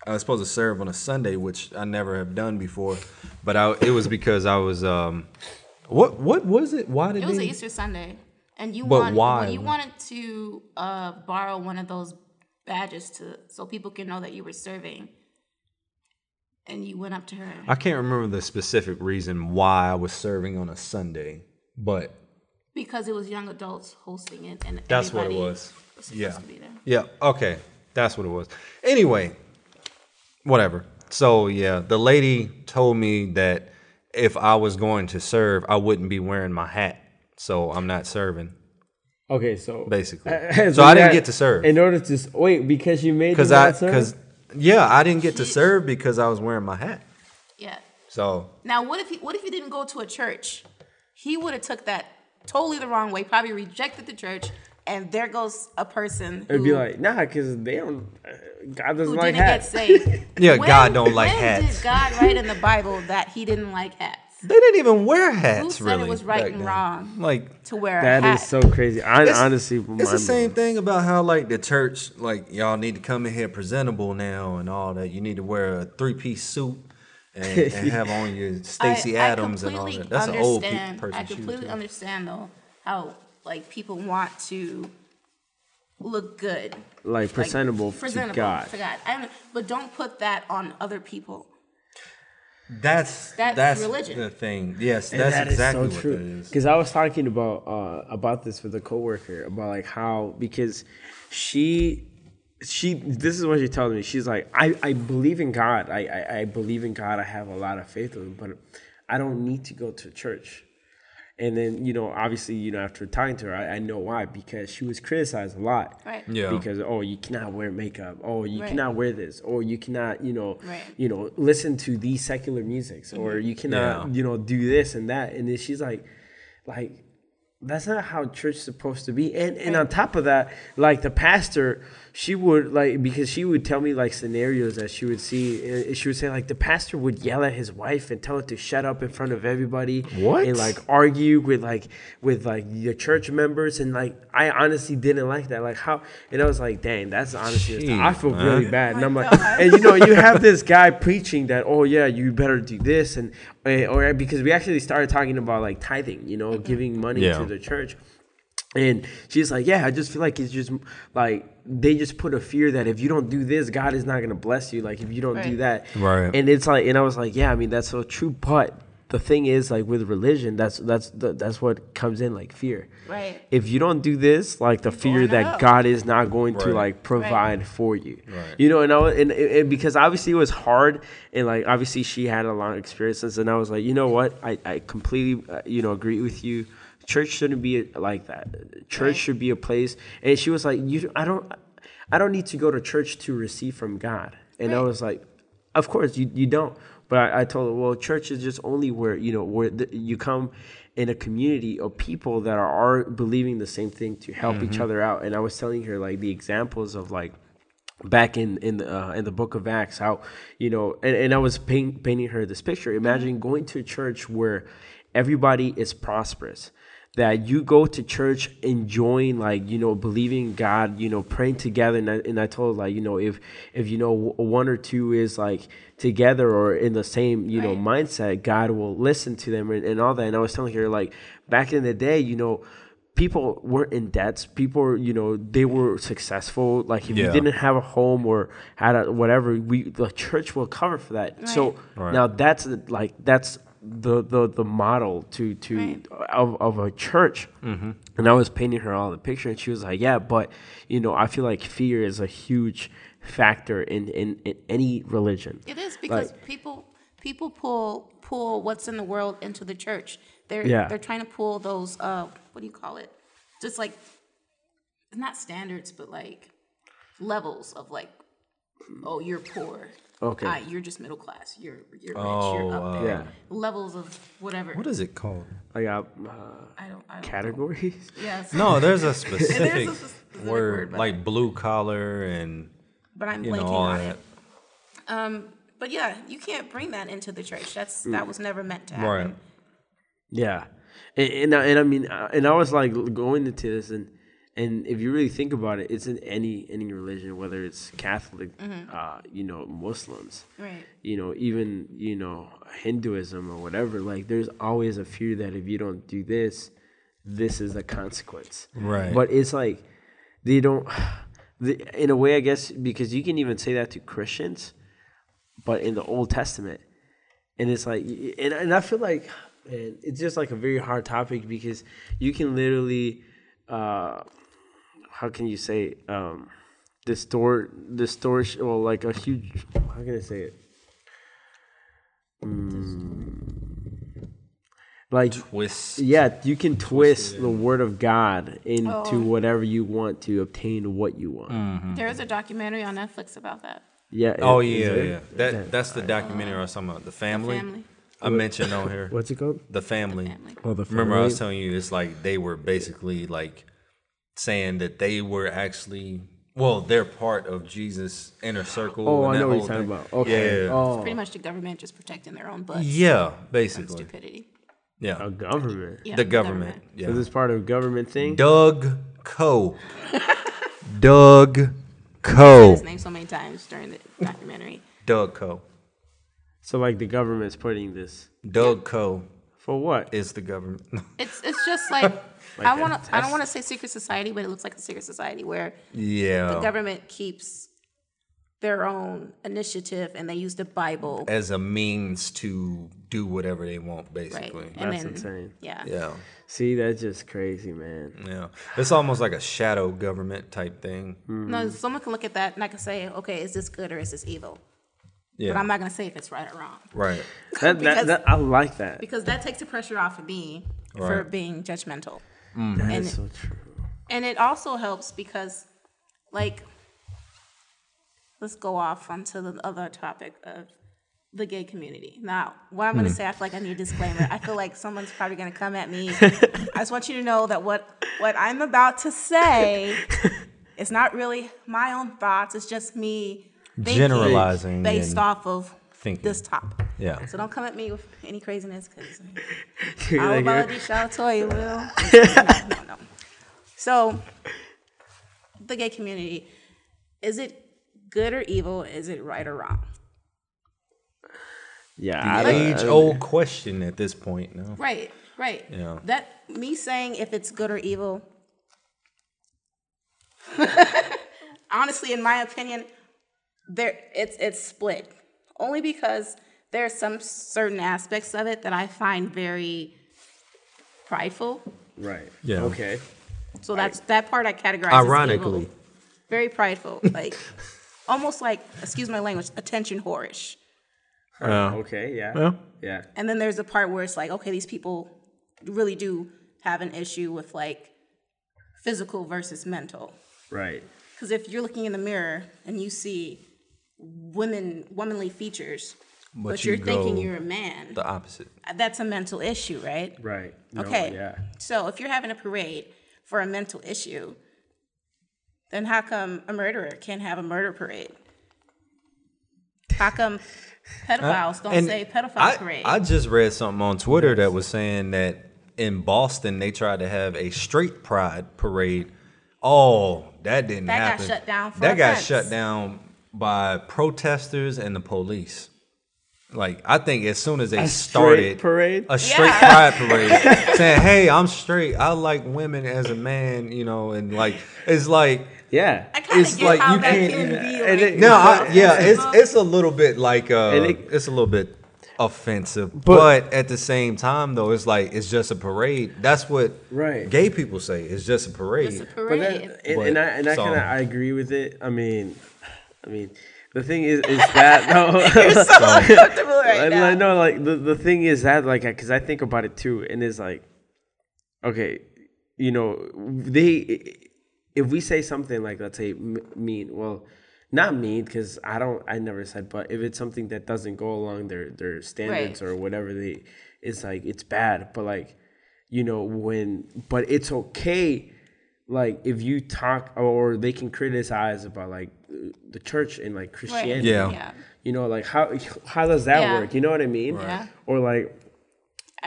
I was supposed to serve on a Sunday, which I never have done before. But I, it was because I was um, what what was it? Why did It was they? an Easter Sunday, and you But want why? when you wanted to uh, borrow one of those badges to so people can know that you were serving, and you went up to her. I can't remember the specific reason why I was serving on a Sunday, but Because it was young adults hosting it, and That's what it everybody was. Yeah. to be there. Yeah. Okay. That's what it was. Anyway, whatever. So yeah, the lady told me that if I was going to serve, I wouldn't be wearing my hat. So I'm not serving, Okay, so basically. Uh, so I didn't get to serve In order to wait, because you made because you I because yeah, I didn't get to serve because I was wearing my hat. Yeah. So Now, what if he, what if he didn't go to a church? He would have took that totally the wrong way. Probably rejected the church, and there goes a person who, it'd be like, nah, because they don't. Uh, God doesn't who like didn't hats. get saved. Yeah, God don't like when hats. did God write in the Bible that He didn't like hats? they didn't even wear hats. Who said it was right and then. wrong Like to wear a That hat? is so crazy. I It's- honestly, It's the mind-blowing. same thing about how like the church, like y'all need to come in here presentable now and all that. You need to wear a three piece suit and, and have on your Stacy I- I Adams and all that. That's an old pe- person I completely too. understand though how like people want to look good, like like, presentable, presentable to God. To God, I don't- but don't put that on other people. That's That's that's, religion. the thing. Yes, And that's that is exactly so what true. that is. Because I was talking about uh, about this with a coworker about like how because she she this is what she told me. She's like, I, I believe in God. I, I I believe in God. I have a lot of faith in him, but I don't need to go to church. And then you know, obviously, you know, after talking to her, I, I know why because she was criticized a lot. Right. Yeah. Because oh, you cannot wear makeup. Oh, you Right. cannot wear this. Or you cannot, you know, Right. you know, listen to these secular musics. Or mm-hmm. you cannot, Yeah. you know, do this and that. And then she's like, like, that's not how church is supposed to be. And and on top of that, like the pastor, she would like because she would tell me like scenarios that she would see. and She would say like the pastor would yell at his wife and tell her to shut up in front of everybody. What? And like argue with like with like the church members and like I honestly didn't like that. Like how and I was like, dang, that's honestly I feel Jeez, really bad. and I'm like, and you know, you have this guy preaching that, oh yeah, you better do this, and eh, or because we actually started talking about like tithing, you know, giving money Yeah. to the church. And she's like, yeah, I just feel like it's just like they just put a fear that if you don't do this, God is not gonna bless you. Like if you don't do that, Right. And it's like, and I was like, yeah, I mean that's so true. But the thing is, like with religion, that's that's that's what comes in, like fear. Right. If you don't do this, like the fear that hell. God is not going to like provide for you, Right. you know, and I was, and, and because obviously it was hard, and like obviously she had a lot of experiences, and I was like, you know what, I I completely uh, you know agree with you. Church shouldn't be like that. Church Right. should be a place, and she was like, you, I don't, I don't need to go to church to receive from God, and I was like, of course you you don't. But I, I told her, well, church is just only where you know where the, you come in a community of people that are, are believing the same thing to help each other out. And I was telling her like the examples of like back in in the uh, in the book of Acts how you know and, and I was paint, painting her this picture. Imagine going to a church where everybody is prosperous. That you go to church enjoying like you know believing God you know praying together and I, and I told like you know if if you know one or two is like together or in the same you know mindset God will listen to them and, and all that and I was telling her like back in the day you know people weren't in debts. People, you know, they were successful. Like if you didn't have a home or had a whatever, we the church will cover for that. So Right. now that's like that's the the the model to to Right. of of a church. Mm-hmm. And I was painting her all the picture, and she was like, "Yeah, but you know, I feel like fear is a huge factor in in, in any religion." It is because Like- people people pull pull what's in the world into the church. They're Yeah. they're trying to pull those uh what do you call it? Just like not standards, but like levels of like, oh, you're poor. Okay. Ah, you're just middle class. You're you're rich. Oh, you're up uh, there. Yeah. Levels of whatever. What is it called? I got uh, I don't. I don't categories. Know. Yes. No, there's a There's specific a specific word, word, but- like blue collar and but I'm you know blanking all on that. it. Um, but yeah, you can't bring that into the church. That's that was never meant to happen. Right. Yeah, and and, I- and I mean, uh, and I was like going into this, and and if you really think about it, it's in any any religion, whether it's Catholic, uh, you know, Muslims, Right. you know, even you know Hinduism or whatever. Like, there's always a fear that if you don't do this, this is the consequence. Right. But it's like they don't. The, in a way, I guess, because you can even say that to Christians, but in the Old Testament, and it's like and, and i feel like man it's just like a very hard topic because you can literally uh how can you say um distort distortion or like a huge how can i say it mm, like Twist. yeah you can twist the word of god into Oh. whatever you want to obtain what you want There is a documentary on Netflix about that. yeah Oh is yeah, yeah. That that's the documentary or something about the family. Family. I mentioned on here. what's it called The family. Family. oh the Remember, I was telling you, it's like they were basically like saying that they were actually, well, they're part of Jesus' inner circle. oh and i that know what you're talking thing. about okay Yeah. oh Pretty much the government just protecting their own butts Yeah, from basically. stupidity. Yeah. a government Yeah, the government. So Yeah. this is part of government thing. Doug Coe. Doug Coe. His name so many times during the documentary. Doug Coe. So like the government's putting this Doug Coe. for what? is the government. It's it's just like, I a want to I don't want to say secret society, but it looks like a secret society where the government keeps their own initiative and they use the Bible, As a means to do whatever they want, right? basically. And That's then insane. yeah, Yeah. See, that's just crazy, man. Yeah. It's almost like a shadow government type thing. No, someone can look at that and I can say, okay, is this good or is this evil? Yeah. But I'm not gonna say if it's right or wrong right. That, that, Because- that I like that. because that takes the pressure off of me for being judgmental. Mm-hmm. That and- is so true. And it also helps because, like, let's go off onto the other topic of the gay community. Now, what I'm gonna mm. say, I feel like I need a disclaimer. I feel like someone's probably gonna come at me. I just want you to know that what what I'm about to say is not really my own thoughts. It's just me thinking Generalizing based off of thinking. this topic. Yeah. So don't come at me with any craziness because I will like, validate shout out you, Will. No, no, no. So, the gay community, is it good or evil? Is it right or wrong? yeah, I The don't- age old question at this point. No. Right, right. Yeah. That me saying if it's good or evil. honestly, in my opinion, there it's it's split. Only because there are some certain aspects of it that I find very prideful. right. Yeah. Okay. So that's that part I categorize. as Ironically. evil. very prideful, like almost like excuse my language, attention whorish. Yeah. Uh, okay. Yeah. Yeah. Yeah. And then there's a part where it's like, okay, these people really do have an issue with like physical versus mental. Right. Because if you're looking in the mirror and you see women womanly features, but, But you're thinking you're a man, The opposite. that's a mental issue, right? Right. No, Okay. Yeah. So if you're having a parade for a mental issue, then how come a murderer can't have a murder parade? How come pedophiles don't And say pedophile I, parade? I just read something on Twitter that was saying that in Boston they tried to have a straight pride parade. Oh, that didn't happen. That got shut down for that got shut down by protesters and the police. Like I think as soon as they straight started parade? a straight Yeah. pride parade, saying, "Hey, I'm straight. I like women as a man," you know, and like it's like Yeah. I it's get like how you that can't can even- Like, it- no, I, yeah, it's it's a little bit like uh, it- it's a little bit offensive, But- but, at the same time though, it's like it's just a parade. That's what Right. gay people say. It's just a parade. it's a But parade. that, and, But- and I and I so- kind of I agree with it. I mean, I mean, the thing is is that no. uncomfortable right I- now. I know, like the, the thing is that like because I think about it too, and it's like, okay, you know, they if we say something like let's say mean, well, not mean because I don't, I never said, but if it's something that doesn't go along their their standards Right. or whatever, they it's like it's bad, but like, you know, when but it's okay. Like if you talk, or they can criticize about like the church and like Christianity, Yeah. yeah. you know like how how does that Yeah. work you know what i mean Yeah. or like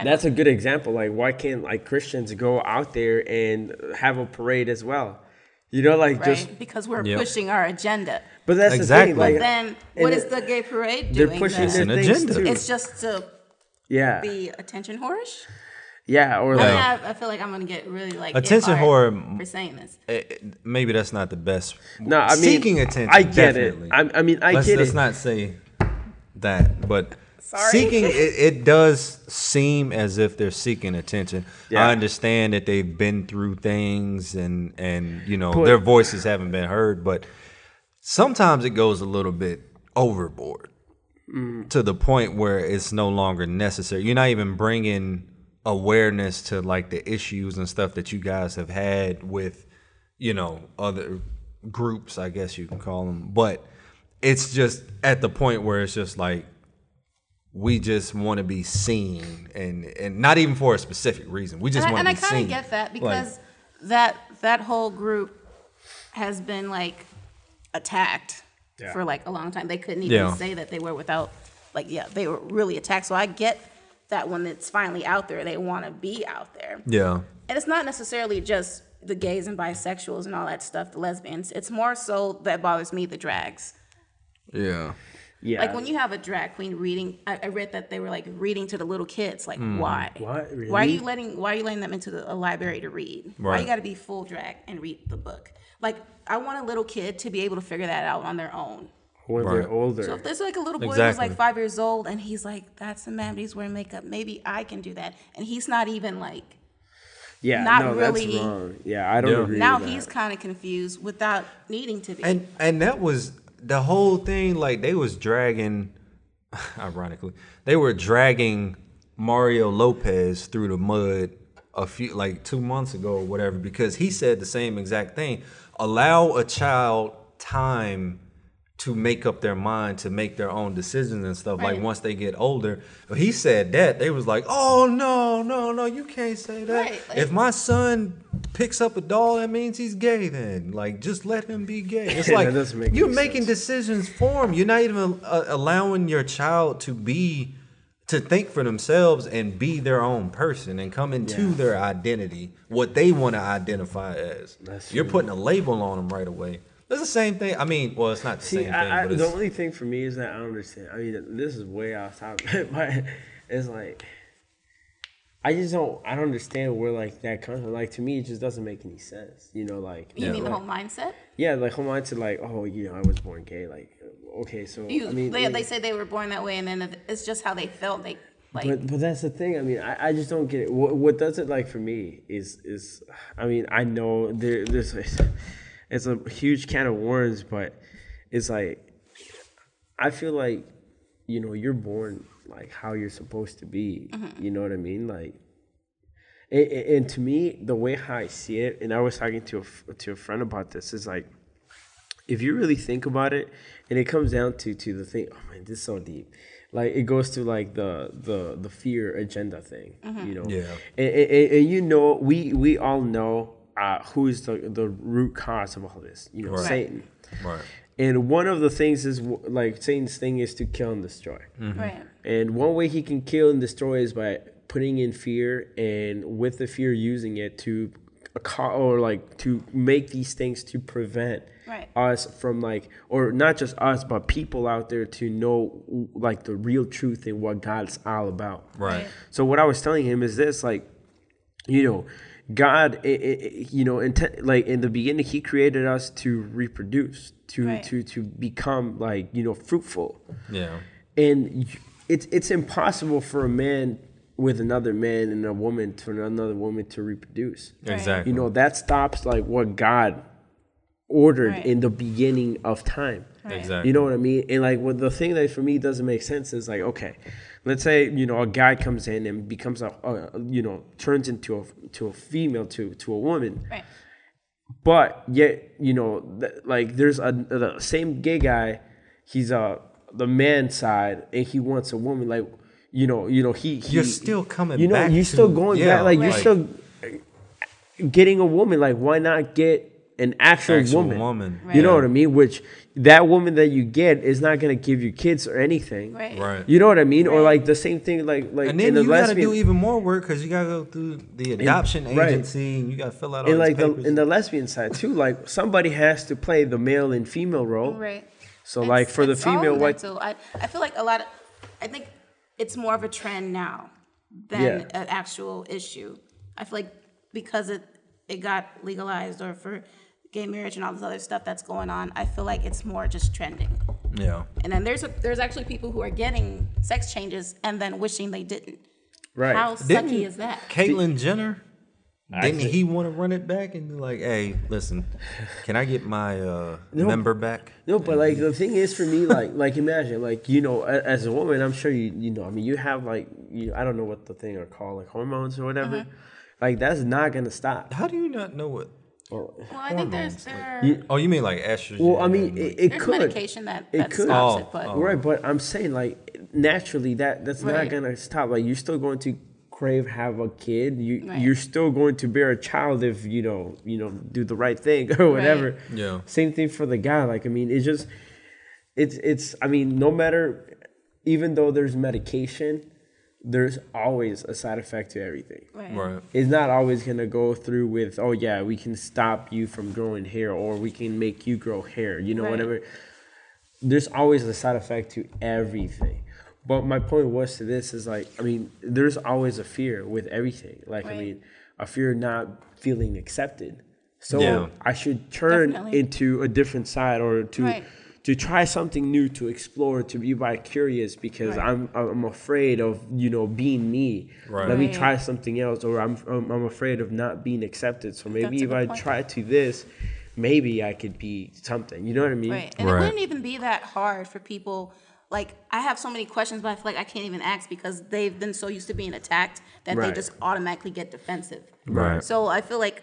that's a good example like why can't like christians go out there and have a parade as well you know like right? just because we're Yep. pushing our agenda. but that's Exactly. the thing like Then what is the gay parade doing? they're doing? pushing then? their an agenda. too It's just to yeah be attention whorish. Yeah or I, like mean, I, I feel like I'm gonna get really like Attention hard whore- for saying this. Eh, eh, Maybe that's not the best. no i mean seeking attention. i get definitely. it I, I mean i let's, get let's it not say that, but Sorry. seeking it, it does seem as if they're seeking attention. Yeah. I understand that they've been through things and and you know But- their voices haven't been heard, but sometimes it goes a little bit overboard Mm. to the point where it's no longer necessary. You're not even bringing awareness to like the issues and stuff that you guys have had with you know other groups i guess you can call them but it's just at the point where it's just like we just want to be seen and and not even for a specific reason we just and I, want and I kind of get that Like, because that that whole group has been like attacked for like a long time. They couldn't even Yeah. say that they were without like yeah, they were really attacked. So I get that when it's finally out there, they want to be out there. yeah And it's not necessarily just the gays and bisexuals and all that stuff, the lesbians. It's more so that bothers me the drags. yeah yeah Like when you have a drag queen reading, I, I read that they were like reading to the little kids. Like, Hmm. why? What? Why are you letting Why are you letting them into the, a library to read? Why you got to be full drag and read the book? Like, I want a little kid to be able to figure that out on their own. When they're older So if there's like a little boy who's like five years old and he's like, "That's a man, but he's wearing makeup," maybe I can do that, and he's not even like. yeah not no really- that's wrong yeah i don't Yeah. agree Now with he's kind of confused without needing to be. and and that was the whole thing like they was dragging ironically they were dragging mario lopez through the mud a few like two months ago or whatever because he said the same exact thing allow a child time to make up their mind to make their own decisions and stuff. Like once they get older, he said that they was like, "Oh no, no, no, you can't say that. Right, like- if my son picks up a doll, that means he's gay. Then like just let him be gay. It's like make you're making sense. decisions for him. You're not even uh, allowing your child to be to think for themselves and be their own person and come into Yeah. their identity, what they want to identify as. That's You're true. putting a label on them right away. It's the same thing. I mean, well, it's not the See, same thing, I, I, but the only thing for me is that I don't understand. I mean, this is way off topic, but it's like I just don't. I don't understand where like that comes from. Like to me, it just doesn't make any sense. You know, like You mean the whole mindset? Yeah, like whole mindset, like oh, you know, I was born gay. Like okay, so You, I mean, they, it- they say they were born that way, and then it's just how they felt. They like but but that's the thing. I mean, I, I just don't get it. What, what does it like for me is is I mean, I know there there's it's a huge can of worms, but it's like I feel like you know you're born like how you're supposed to be. Mm-hmm. You know what I mean? Like, and, and and to me, the way how I see it, and I was talking to a f- to a friend about this, is like if you really think about it, and it comes down to to the thing. Oh man, this is so deep. Like it goes to like the the the fear agenda thing. Mm-hmm. You know. Yeah. And, and, and you know, we we all know uh, who is the the root cause of all this. You know, Right. Satan. right. And one of the things is like Satan's thing is to kill and destroy. right, And one way he can kill and destroy is by putting in fear and with the fear using it to ca- or like to make these things to prevent Right. us from like or not just us but people out there to know like the real truth and what God's all about. Right. So what I was telling him is this, like, you know, God, i i you know, intent, like in the beginning, He created us to reproduce, to Right. to to become like you know fruitful, Yeah. and it's it's impossible for a man with another man and a woman to another woman to reproduce. Exactly. You know that stops like what God ordered Right. in the beginning of time. Exactly. You know what I mean? And like what the thing that for me doesn't make sense is like, okay, let's say you know a guy comes in and becomes a, a you know turns into a to a female to to a woman, right, but yet you know th- like there's a the same gay guy, he's a the man side and he wants a woman like you know you know he, he You're still coming you know back you're to- still going yeah, back like you're still getting a woman like why not get an actual, Actual woman, woman. you know what I mean which that woman that you get is not gonna give you kids or anything right, Right. you know what I mean or like the same thing like like and in then the you got to do even more work because you got to go through the adoption right. agency and you got to fill out all and these like the in the lesbian side too like somebody has to play the male and female role right. so like for the female white mental. I, I feel like a lot of, I think it's more of a trend now than Yeah. an actual issue. I feel like because it it got legalized or for gay marriage and all this other stuff that's going on, I feel like it's more just trending. yeah. And then there's a, there's actually people who are getting sex changes and then wishing they didn't. right How Didn't sucky is that? Caitlyn Jenner, didn't Actually- he want to run it back and be like, "Hey, listen, can I get my uh, member back?" No, but like the thing is for me, like like imagine, like you know, as a woman, I'm sure you you know, I mean, you have like you, I don't know what the thing are called, like hormones or whatever. Uh-huh. Like that's not gonna stop. How do you not know what? Well, Well, I think there's there are, You- Oh, you mean like estrogen? well, I mean, it, it there's could. medication that, It could. stops Oh, it, but oh. Right, but I'm saying like naturally that that's not gonna stop. Like you're still going to crave have a kid. You Right. you're still going to bear a child if you know you know do the right thing or whatever. Yeah. Same thing for the guy. Like I mean, it's just it's it's. I mean, no matter even though there's medication, there's always a side effect to everything. right. right. It's not always gonna go through with oh yeah we can stop you from growing hair or we can make you grow hair. You know Right. whatever there's always a side effect to everything. But my point was to this is like, I mean, there's always a fear with everything. Like, I mean, a fear of not feeling accepted. So Yeah. I should turn Definitely. into a different side or to Right. To try something new, to explore, to be bi curious because Right. I'm I'm afraid of you know being me. Right. Let me try something else, or I'm I'm, I'm afraid of not being accepted. So maybe if I point. try to this, maybe I could be something. You know what I mean? Right. And Right. it wouldn't even be that hard for people. Like, I have so many questions, but I feel like I can't even ask because they've been so used to being attacked that they just automatically get defensive. Right. So I feel like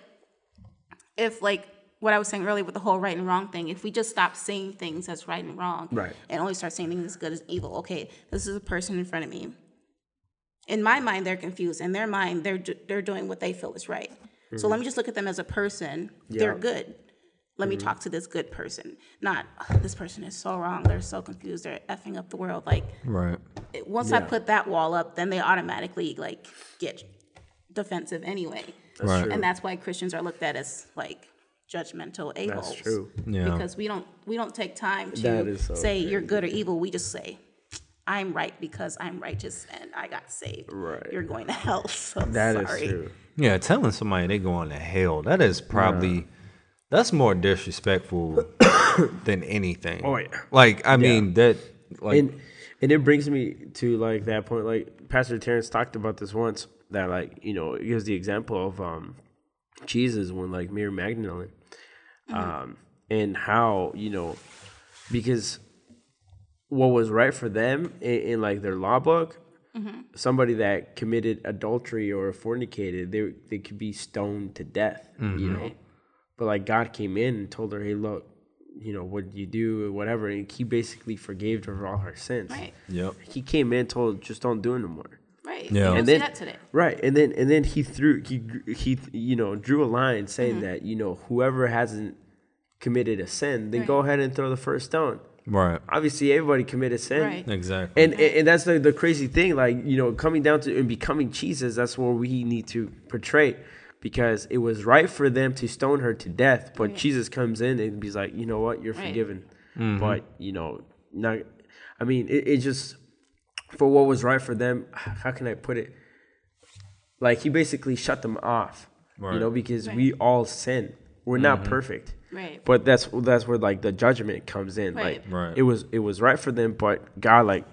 if, like, what I was saying earlier with the whole right and wrong thing. If we just stop seeing things as right and wrong, Right. and only start seeing things as good as evil. Okay, this is a person in front of me. In my mind, they're confused. In their mind, they're they're doing what they feel is right. So let mm-hmm. me just look at them as a person. They're good. Let me mm-hmm. talk to this good person. Not "Oh, this person is so wrong. They're so confused. They're effing up the world. Like Right. once I put that wall up, then they automatically like get defensive anyway. Right. And that's why Christians are looked at as like judgmental a. That's true. Yeah. Because we don't we don't take time to so say you're good or evil. We just say I'm right because I'm righteous and I got saved. Right. You're going to hell. So That is sorry. true. Yeah, telling somebody they're going to hell, that is probably that's more disrespectful than anything. Oh, yeah. Like, I mean, that like and and it brings me to like that point like pastor terrence talked about this once that like you know it gives the example of um jesus when like mary magdalene Mm-hmm. um and how you know because what was right for them in, in like their law book mm-hmm. somebody that committed adultery or fornicated they they could be stoned to death you mm-hmm. know? But like god came in and told her hey look you know what you do? or whatever and he basically forgave her all her sins. Right. Yep. he came in told just don't do it no more Right. Yeah. And then- that today. right and then and then he threw he he you know drew a line saying mm-hmm. that you know whoever hasn't committed a sin then go ahead and throw the first stone Right. obviously everybody committed sin Right. Exactly. and, and and that's the, the crazy thing like you know coming down to and becoming jesus that's where we need to portray because it was right for them to stone her to death but jesus comes in and he's like you know what you're Right. forgiven mm-hmm. but you know not i mean it, it just for what was right for them how can i put it like he basically shut them off you know because Right. we all sin we're not mm-hmm. perfect Right. but that's that's where like the judgment comes in. Like Right. Right. it was it was right for them, but God like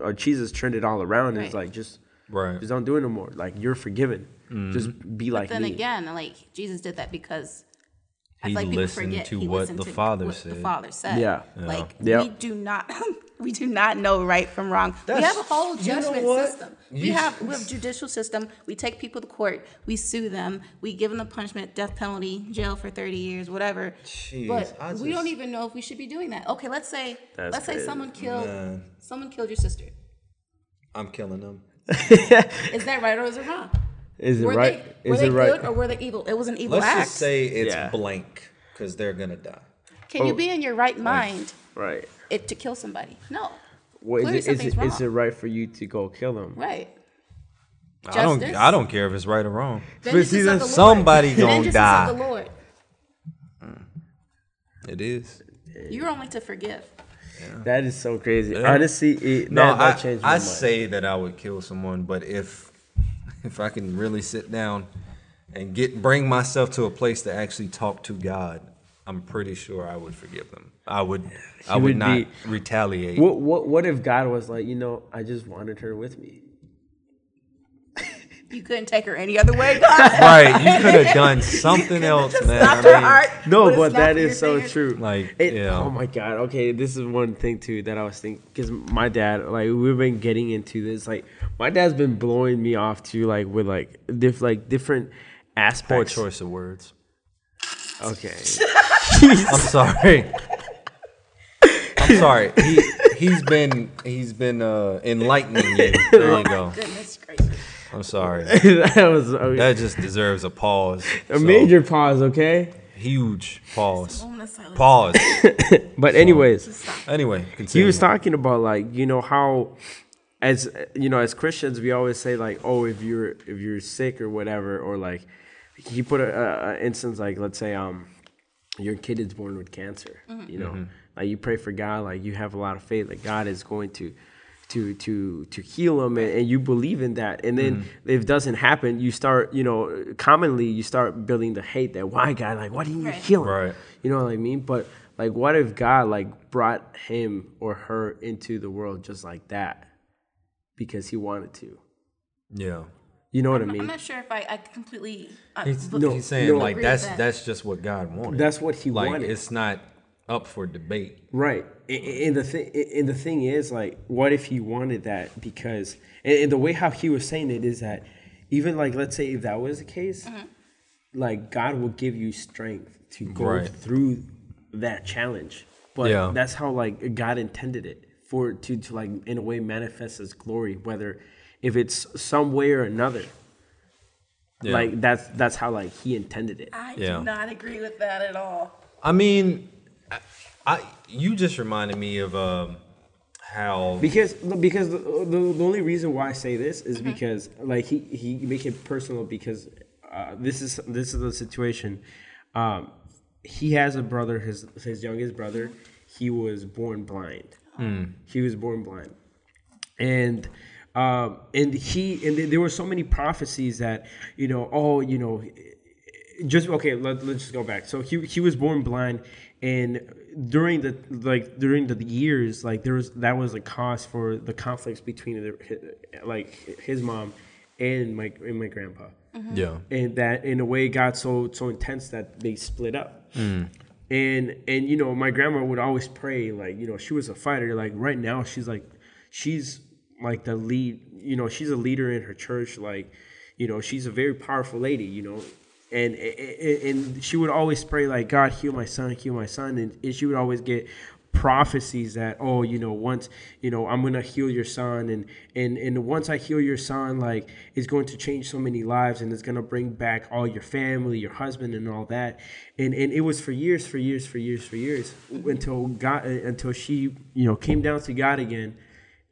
or Jesus turned it all around and it's Right. like just Right. just don't do it no more. Like you're forgiven. Mm-hmm. Just be like then me. again, like Jesus did that because I He feel like listened to he what listened the to Father what The. Father said. Yeah. Like Yeah. we do not we do not know right from wrong. we have a whole you know judgment what? system. We have we have judicial system. We take people to court. We sue them. We give them the punishment, death penalty, jail for thirty years, whatever. Jeez, but I we don't even know if we should be doing that. Okay, let's say let's say someone killed Man. someone killed your sister. I'm killing them. Is that right or is it wrong? Is it Were right? they were Is they it right? good or were they evil? It was an evil Let's act. just say it's Yeah. blank because they're gonna die. Can you Oh. be in your right oh. mind right. it to kill somebody? No. What Clearly is it, is, something's it, is it wrong. right for you to go kill them? Right. I don't. Justice. I don't care if it's right or wrong. Vengeance see, is of the Lord. somebody gonna Vengeance is die. of the Lord. Mm. It is. You're only to forgive. That is so crazy. Honestly, it, No, that, that I, changed my I mind. say that I would kill someone, but if if I can really sit down and get bring myself to a place to actually talk to God, I'm pretty sure I would forgive them. I would. I would, would not be- retaliate. What what what if God was like, you know, I just wanted her with me. You couldn't take her any other way, God. Right? You could have done something else, man. Stopped I her mean, heart. No, with but snap that of your is so finger. true. Like, It- yeah. Oh my god. Okay, this is one thing too that I was thinking because my dad, like, we've been getting into this. Like, my dad's been blowing me off too, like with like diff like different Poor choice of words. Okay. I'm sorry. I'm sorry. He he's been he's been uh, enlightening you. There you go. Goodness gracious. I'm sorry. that was okay. That just deserves a pause. a So, major pause. Okay. huge pause. Moment of silence. Pause. But anyways, Stop. Anyway, he was talking about like you know how as you know as christians we always say like oh if you're if you're sick or whatever or like he put a, a, a instance like let's say um your kid is born with cancer you know like you pray for god like you have a lot of faith that god is going to to to to heal them and, and you believe in that and then if it doesn't happen you start you know commonly you start building the hate that why god like why didn't you heal him Right. you know what I mean? But like, what if God like brought him or her into the world just like that because he wanted to? yeah. You know what I mean? I'm not sure if I, I completely. Uh, He's, b- no, he's saying no. like that's that. that's just what God wanted. That's what he like wanted. it's not up for debate. Right. And, and the thing, and the thing is, like, what if he wanted that? Because, and, and the way how he was saying it is that, even like, let's say if that was the case, mm-hmm. like God will give you strength to go Right. through that challenge. But Yeah. that's how like God intended it for to to like in a way manifest His glory, whether if it's some way or another. Yeah. Like that's that's how like He intended it. I Yeah. do not agree with that at all. I mean, I, I you just reminded me of um, how Because because the, the, the only reason why I say this is Mm-hmm. because like he he make it personal because uh, this is this is the situation. Um, he has a brother, his his youngest brother. He was born blind. He was born blind, and um, and he and there were so many prophecies that you know oh you know just okay let, let's just go back so he, he was born blind and during the like during the years like there was that was a cause for the conflicts between the, hi- like his mom and my and my grandpa. Mm-hmm. Yeah. And that in a way got so so intense that they split up. Mm. And and you know my grandma would always pray like you know she was a fighter. Like right now she's like she's like the lead you know she's a leader in her church. Like you know she's a very powerful lady you know and and, she would always pray like god heal my son heal my son and, and she would always get prophecies that oh you know once you know i'm gonna heal your son and and and once i heal your son like it's going to change so many lives and it's gonna bring back all your family your husband and all that. And and it was for years for years for years for years until god until she you know came down to god again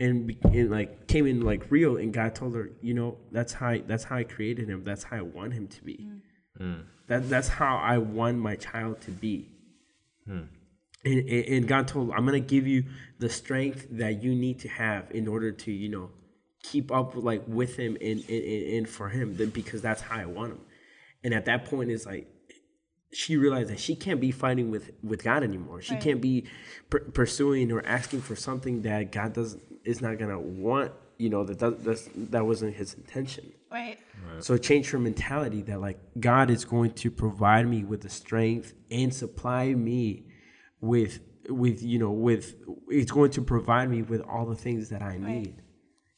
and, and like came in like real and god told her you know that's how I, that's how i created him. That's how i want him to be Hmm. that that's how i want my child to be hmm. and, and and God told, I'm gonna give you the strength that you need to have in order to, you know, keep up like with him and and, and and for him, then because that's how I want him. And at that point, it's like she realized that she can't be fighting with with God anymore. She Right. can't be pur- pursuing or asking for something that God doesn't is not gonna want. You know that that that's, that wasn't His intention. Right. So it changed her mentality that like God is going to provide me with the strength and supply me with with you know with it's going to provide me with all the things that I need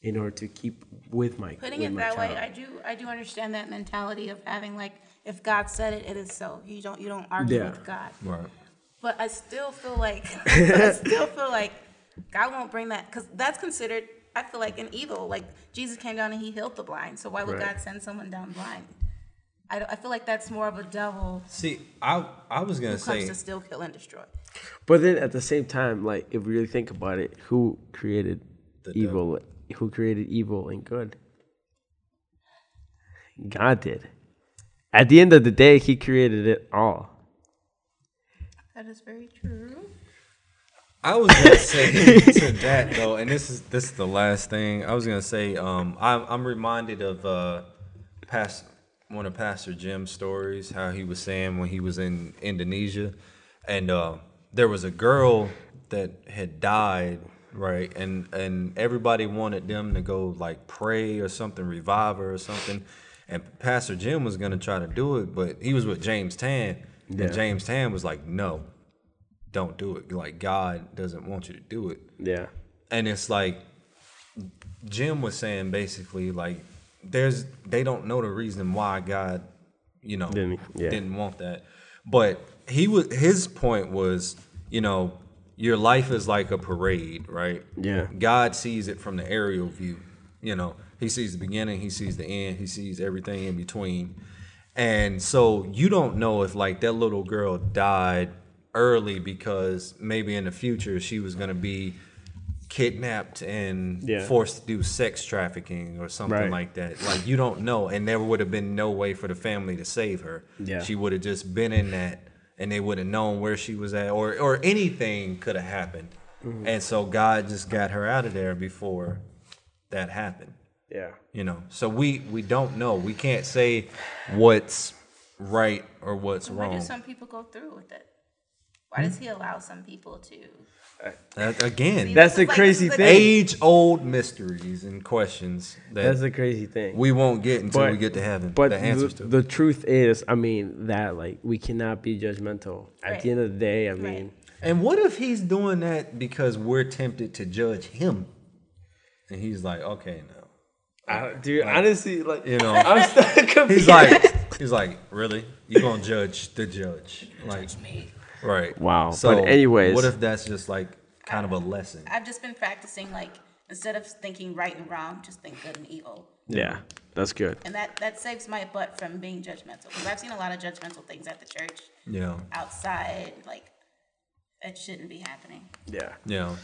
in order to keep with my Putting with it my that way. I do I do understand that mentality of having like if God said it, it is so. You don't you don't argue Yeah. with God. right But I still feel like I still feel like God won't bring that because that's considered. I feel like an evil. Like Jesus came down and he healed the blind. So why would Right. God send someone down blind? I, don't- I feel like that's more of a devil see I I was gonna who comes say to still kill, and destroy. But then at the same time, like if we really think about it, who created The evil? Who created evil and good? God did. At the end of the day, He created it all. That is very true. I was gonna say to that though, and this is this is the last thing I was gonna say. Um, I'm I'm reminded of uh, past one of Pastor Jim's stories, how he was saying when he was in Indonesia, and uh, there was a girl that had died, right, and and everybody wanted them to go like pray or something, revive her or something, and Pastor Jim was gonna try to do it, but he was with James Tan, Yeah. and James Tan was like, no don't do it. Like God doesn't want you to do it. Yeah. And it's like Jim was saying basically like there's they don't know the reason why God, you know, Didn't- yeah. didn't want that. But he was his point was, you know, your life is like a parade, right? Yeah. God sees it from the aerial view. You know, he sees the beginning, he sees the end, he sees everything in between. And so you don't know if like that little girl died early because maybe in the future she was going to be kidnapped and Yeah. forced to do sex trafficking or something Right. like that. Like you don't know and there would have been no way for the family to save her. Yeah. She would have just been in that and they would have known where she was at or or anything could have happened. Mm-hmm. And so God just got her out of there before that happened Yeah. you know so we we don't know we can't say what's right or what's wrong. Why do wrong some people go through with it? Why does hmm? he allow some people to? Uh, that- again That's the Like, crazy thing. age old mysteries and questions that That's the crazy thing. we won't get until But- we get to heaven But the answers the, to the truth is, I mean, that like we cannot be judgmental. At Right. the end of the day, I mean, and what if he's doing that because we're tempted to judge him and he's like okay now I, dude, honestly, like you know I'm still confused. he's like He's like, really? You gonna judge the judge? Like, right? Wow. So, But anyways- what if that's just like kind of a lesson? I've just been practicing like instead of thinking right and wrong, just think good and evil. Yeah, that's good. And that, that saves my butt from being judgmental. Because I've seen a lot of judgmental things at the church, Yeah, outside, like, it shouldn't be happening. Yeah, yeah,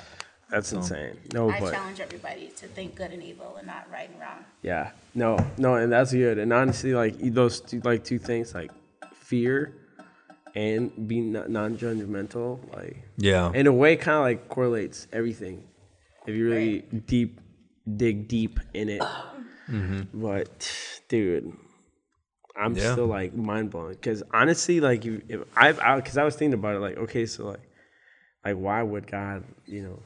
that's insane. No, I but challenge everybody to think good and evil and not right and wrong. yeah, no, no, and that's good. And honestly, like those two, like two things, like fear and be non- non-judgmental, like yeah. in a way, kind of like correlates everything. If you really deep dig deep in it, mm-hmm. but dude, I'm Yeah. still like mind blown because honestly, like you, if I've because I was thinking about it, like okay, so like, like why would God, you know,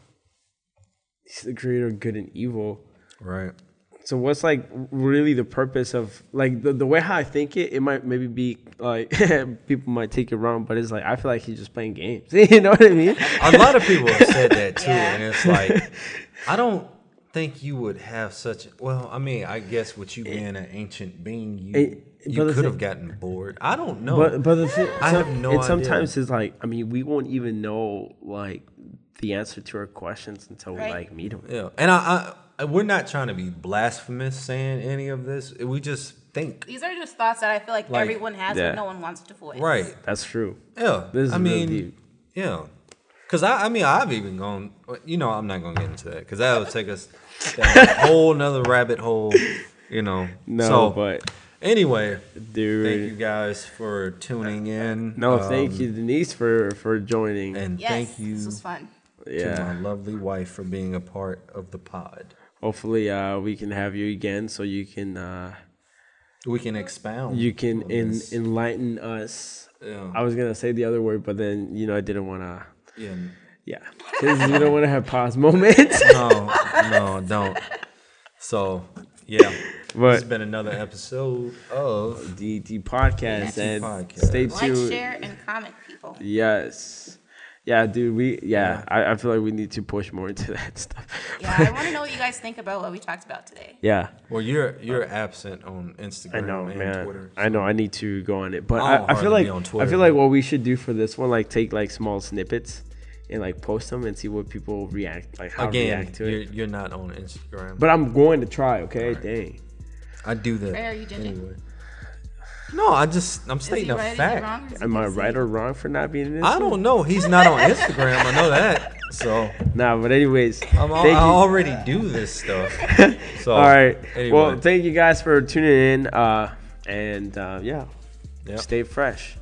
He's the creator of good and evil. right. So what's like really the purpose of like the, the way how I think it? It might maybe be like people might take it wrong, but it's like I feel like he's just playing games. you know what I mean? A lot of people have said that too, Yeah. and it's like, I don't think you would have such. Well, I mean, I guess with you being an ancient being, you It- you the could have gotten bored. I don't know. But but the thing, I some- have no and idea. sometimes it's like I mean we won't even know like the answer to our questions until we like meet them. yeah, and I, I, we're not trying to be blasphemous saying any of this. We just think, These are just thoughts that I feel like, Like, everyone has, yeah. but no one wants to voice. right? That's true. Yeah, This is I real mean, deep. yeah, because I, I mean, I've even gone. You know, I'm not gonna get into that because that would take us a whole nother rabbit hole. You know, No, So, but anyway, dude, thank you guys for tuning in. no, Um, thank you Denise for for joining. and Yes, thank you this was fun. to yeah, my lovely wife for being a part of the pod. Hopefully uh we can have you again so you can uh We can expound. you can on en- enlighten us. Yeah. I was gonna say the other word, but then you know I didn't want to. yeah. Yeah, because we don't want to have pause moments. No, no, don't. So, yeah. But- this has been another episode of the the podcast DT and podcast. stay Like, tuned. share, and comment, people. Yes. Yeah, dude. We yeah. I, I feel like we need to push more into that stuff. Yeah, I want to know what you guys think about what we talked about today. yeah. Well, you're you're uh, absent on Instagram I know, and man. Twitter. I know. I need to go on it, but I I, I feel like be on I feel like what we should do for this one, like take like small snippets and like post them and see what people react, like how Again, react to you're, it. you're not on Instagram. But I'm going to try. Okay, dang. I do that. Ray, are you judging? anyway. No, I just I'm stating a right? Fact. wrong? Is he Am I right or wrong for not being in this? I don't know. He's not on Instagram. I know that. So Nah, but anyways, I'm al- thank I you. already do this stuff. So All right. Anyway, Well, thank you guys for tuning in. Uh, and uh, yeah, Yep. stay fresh.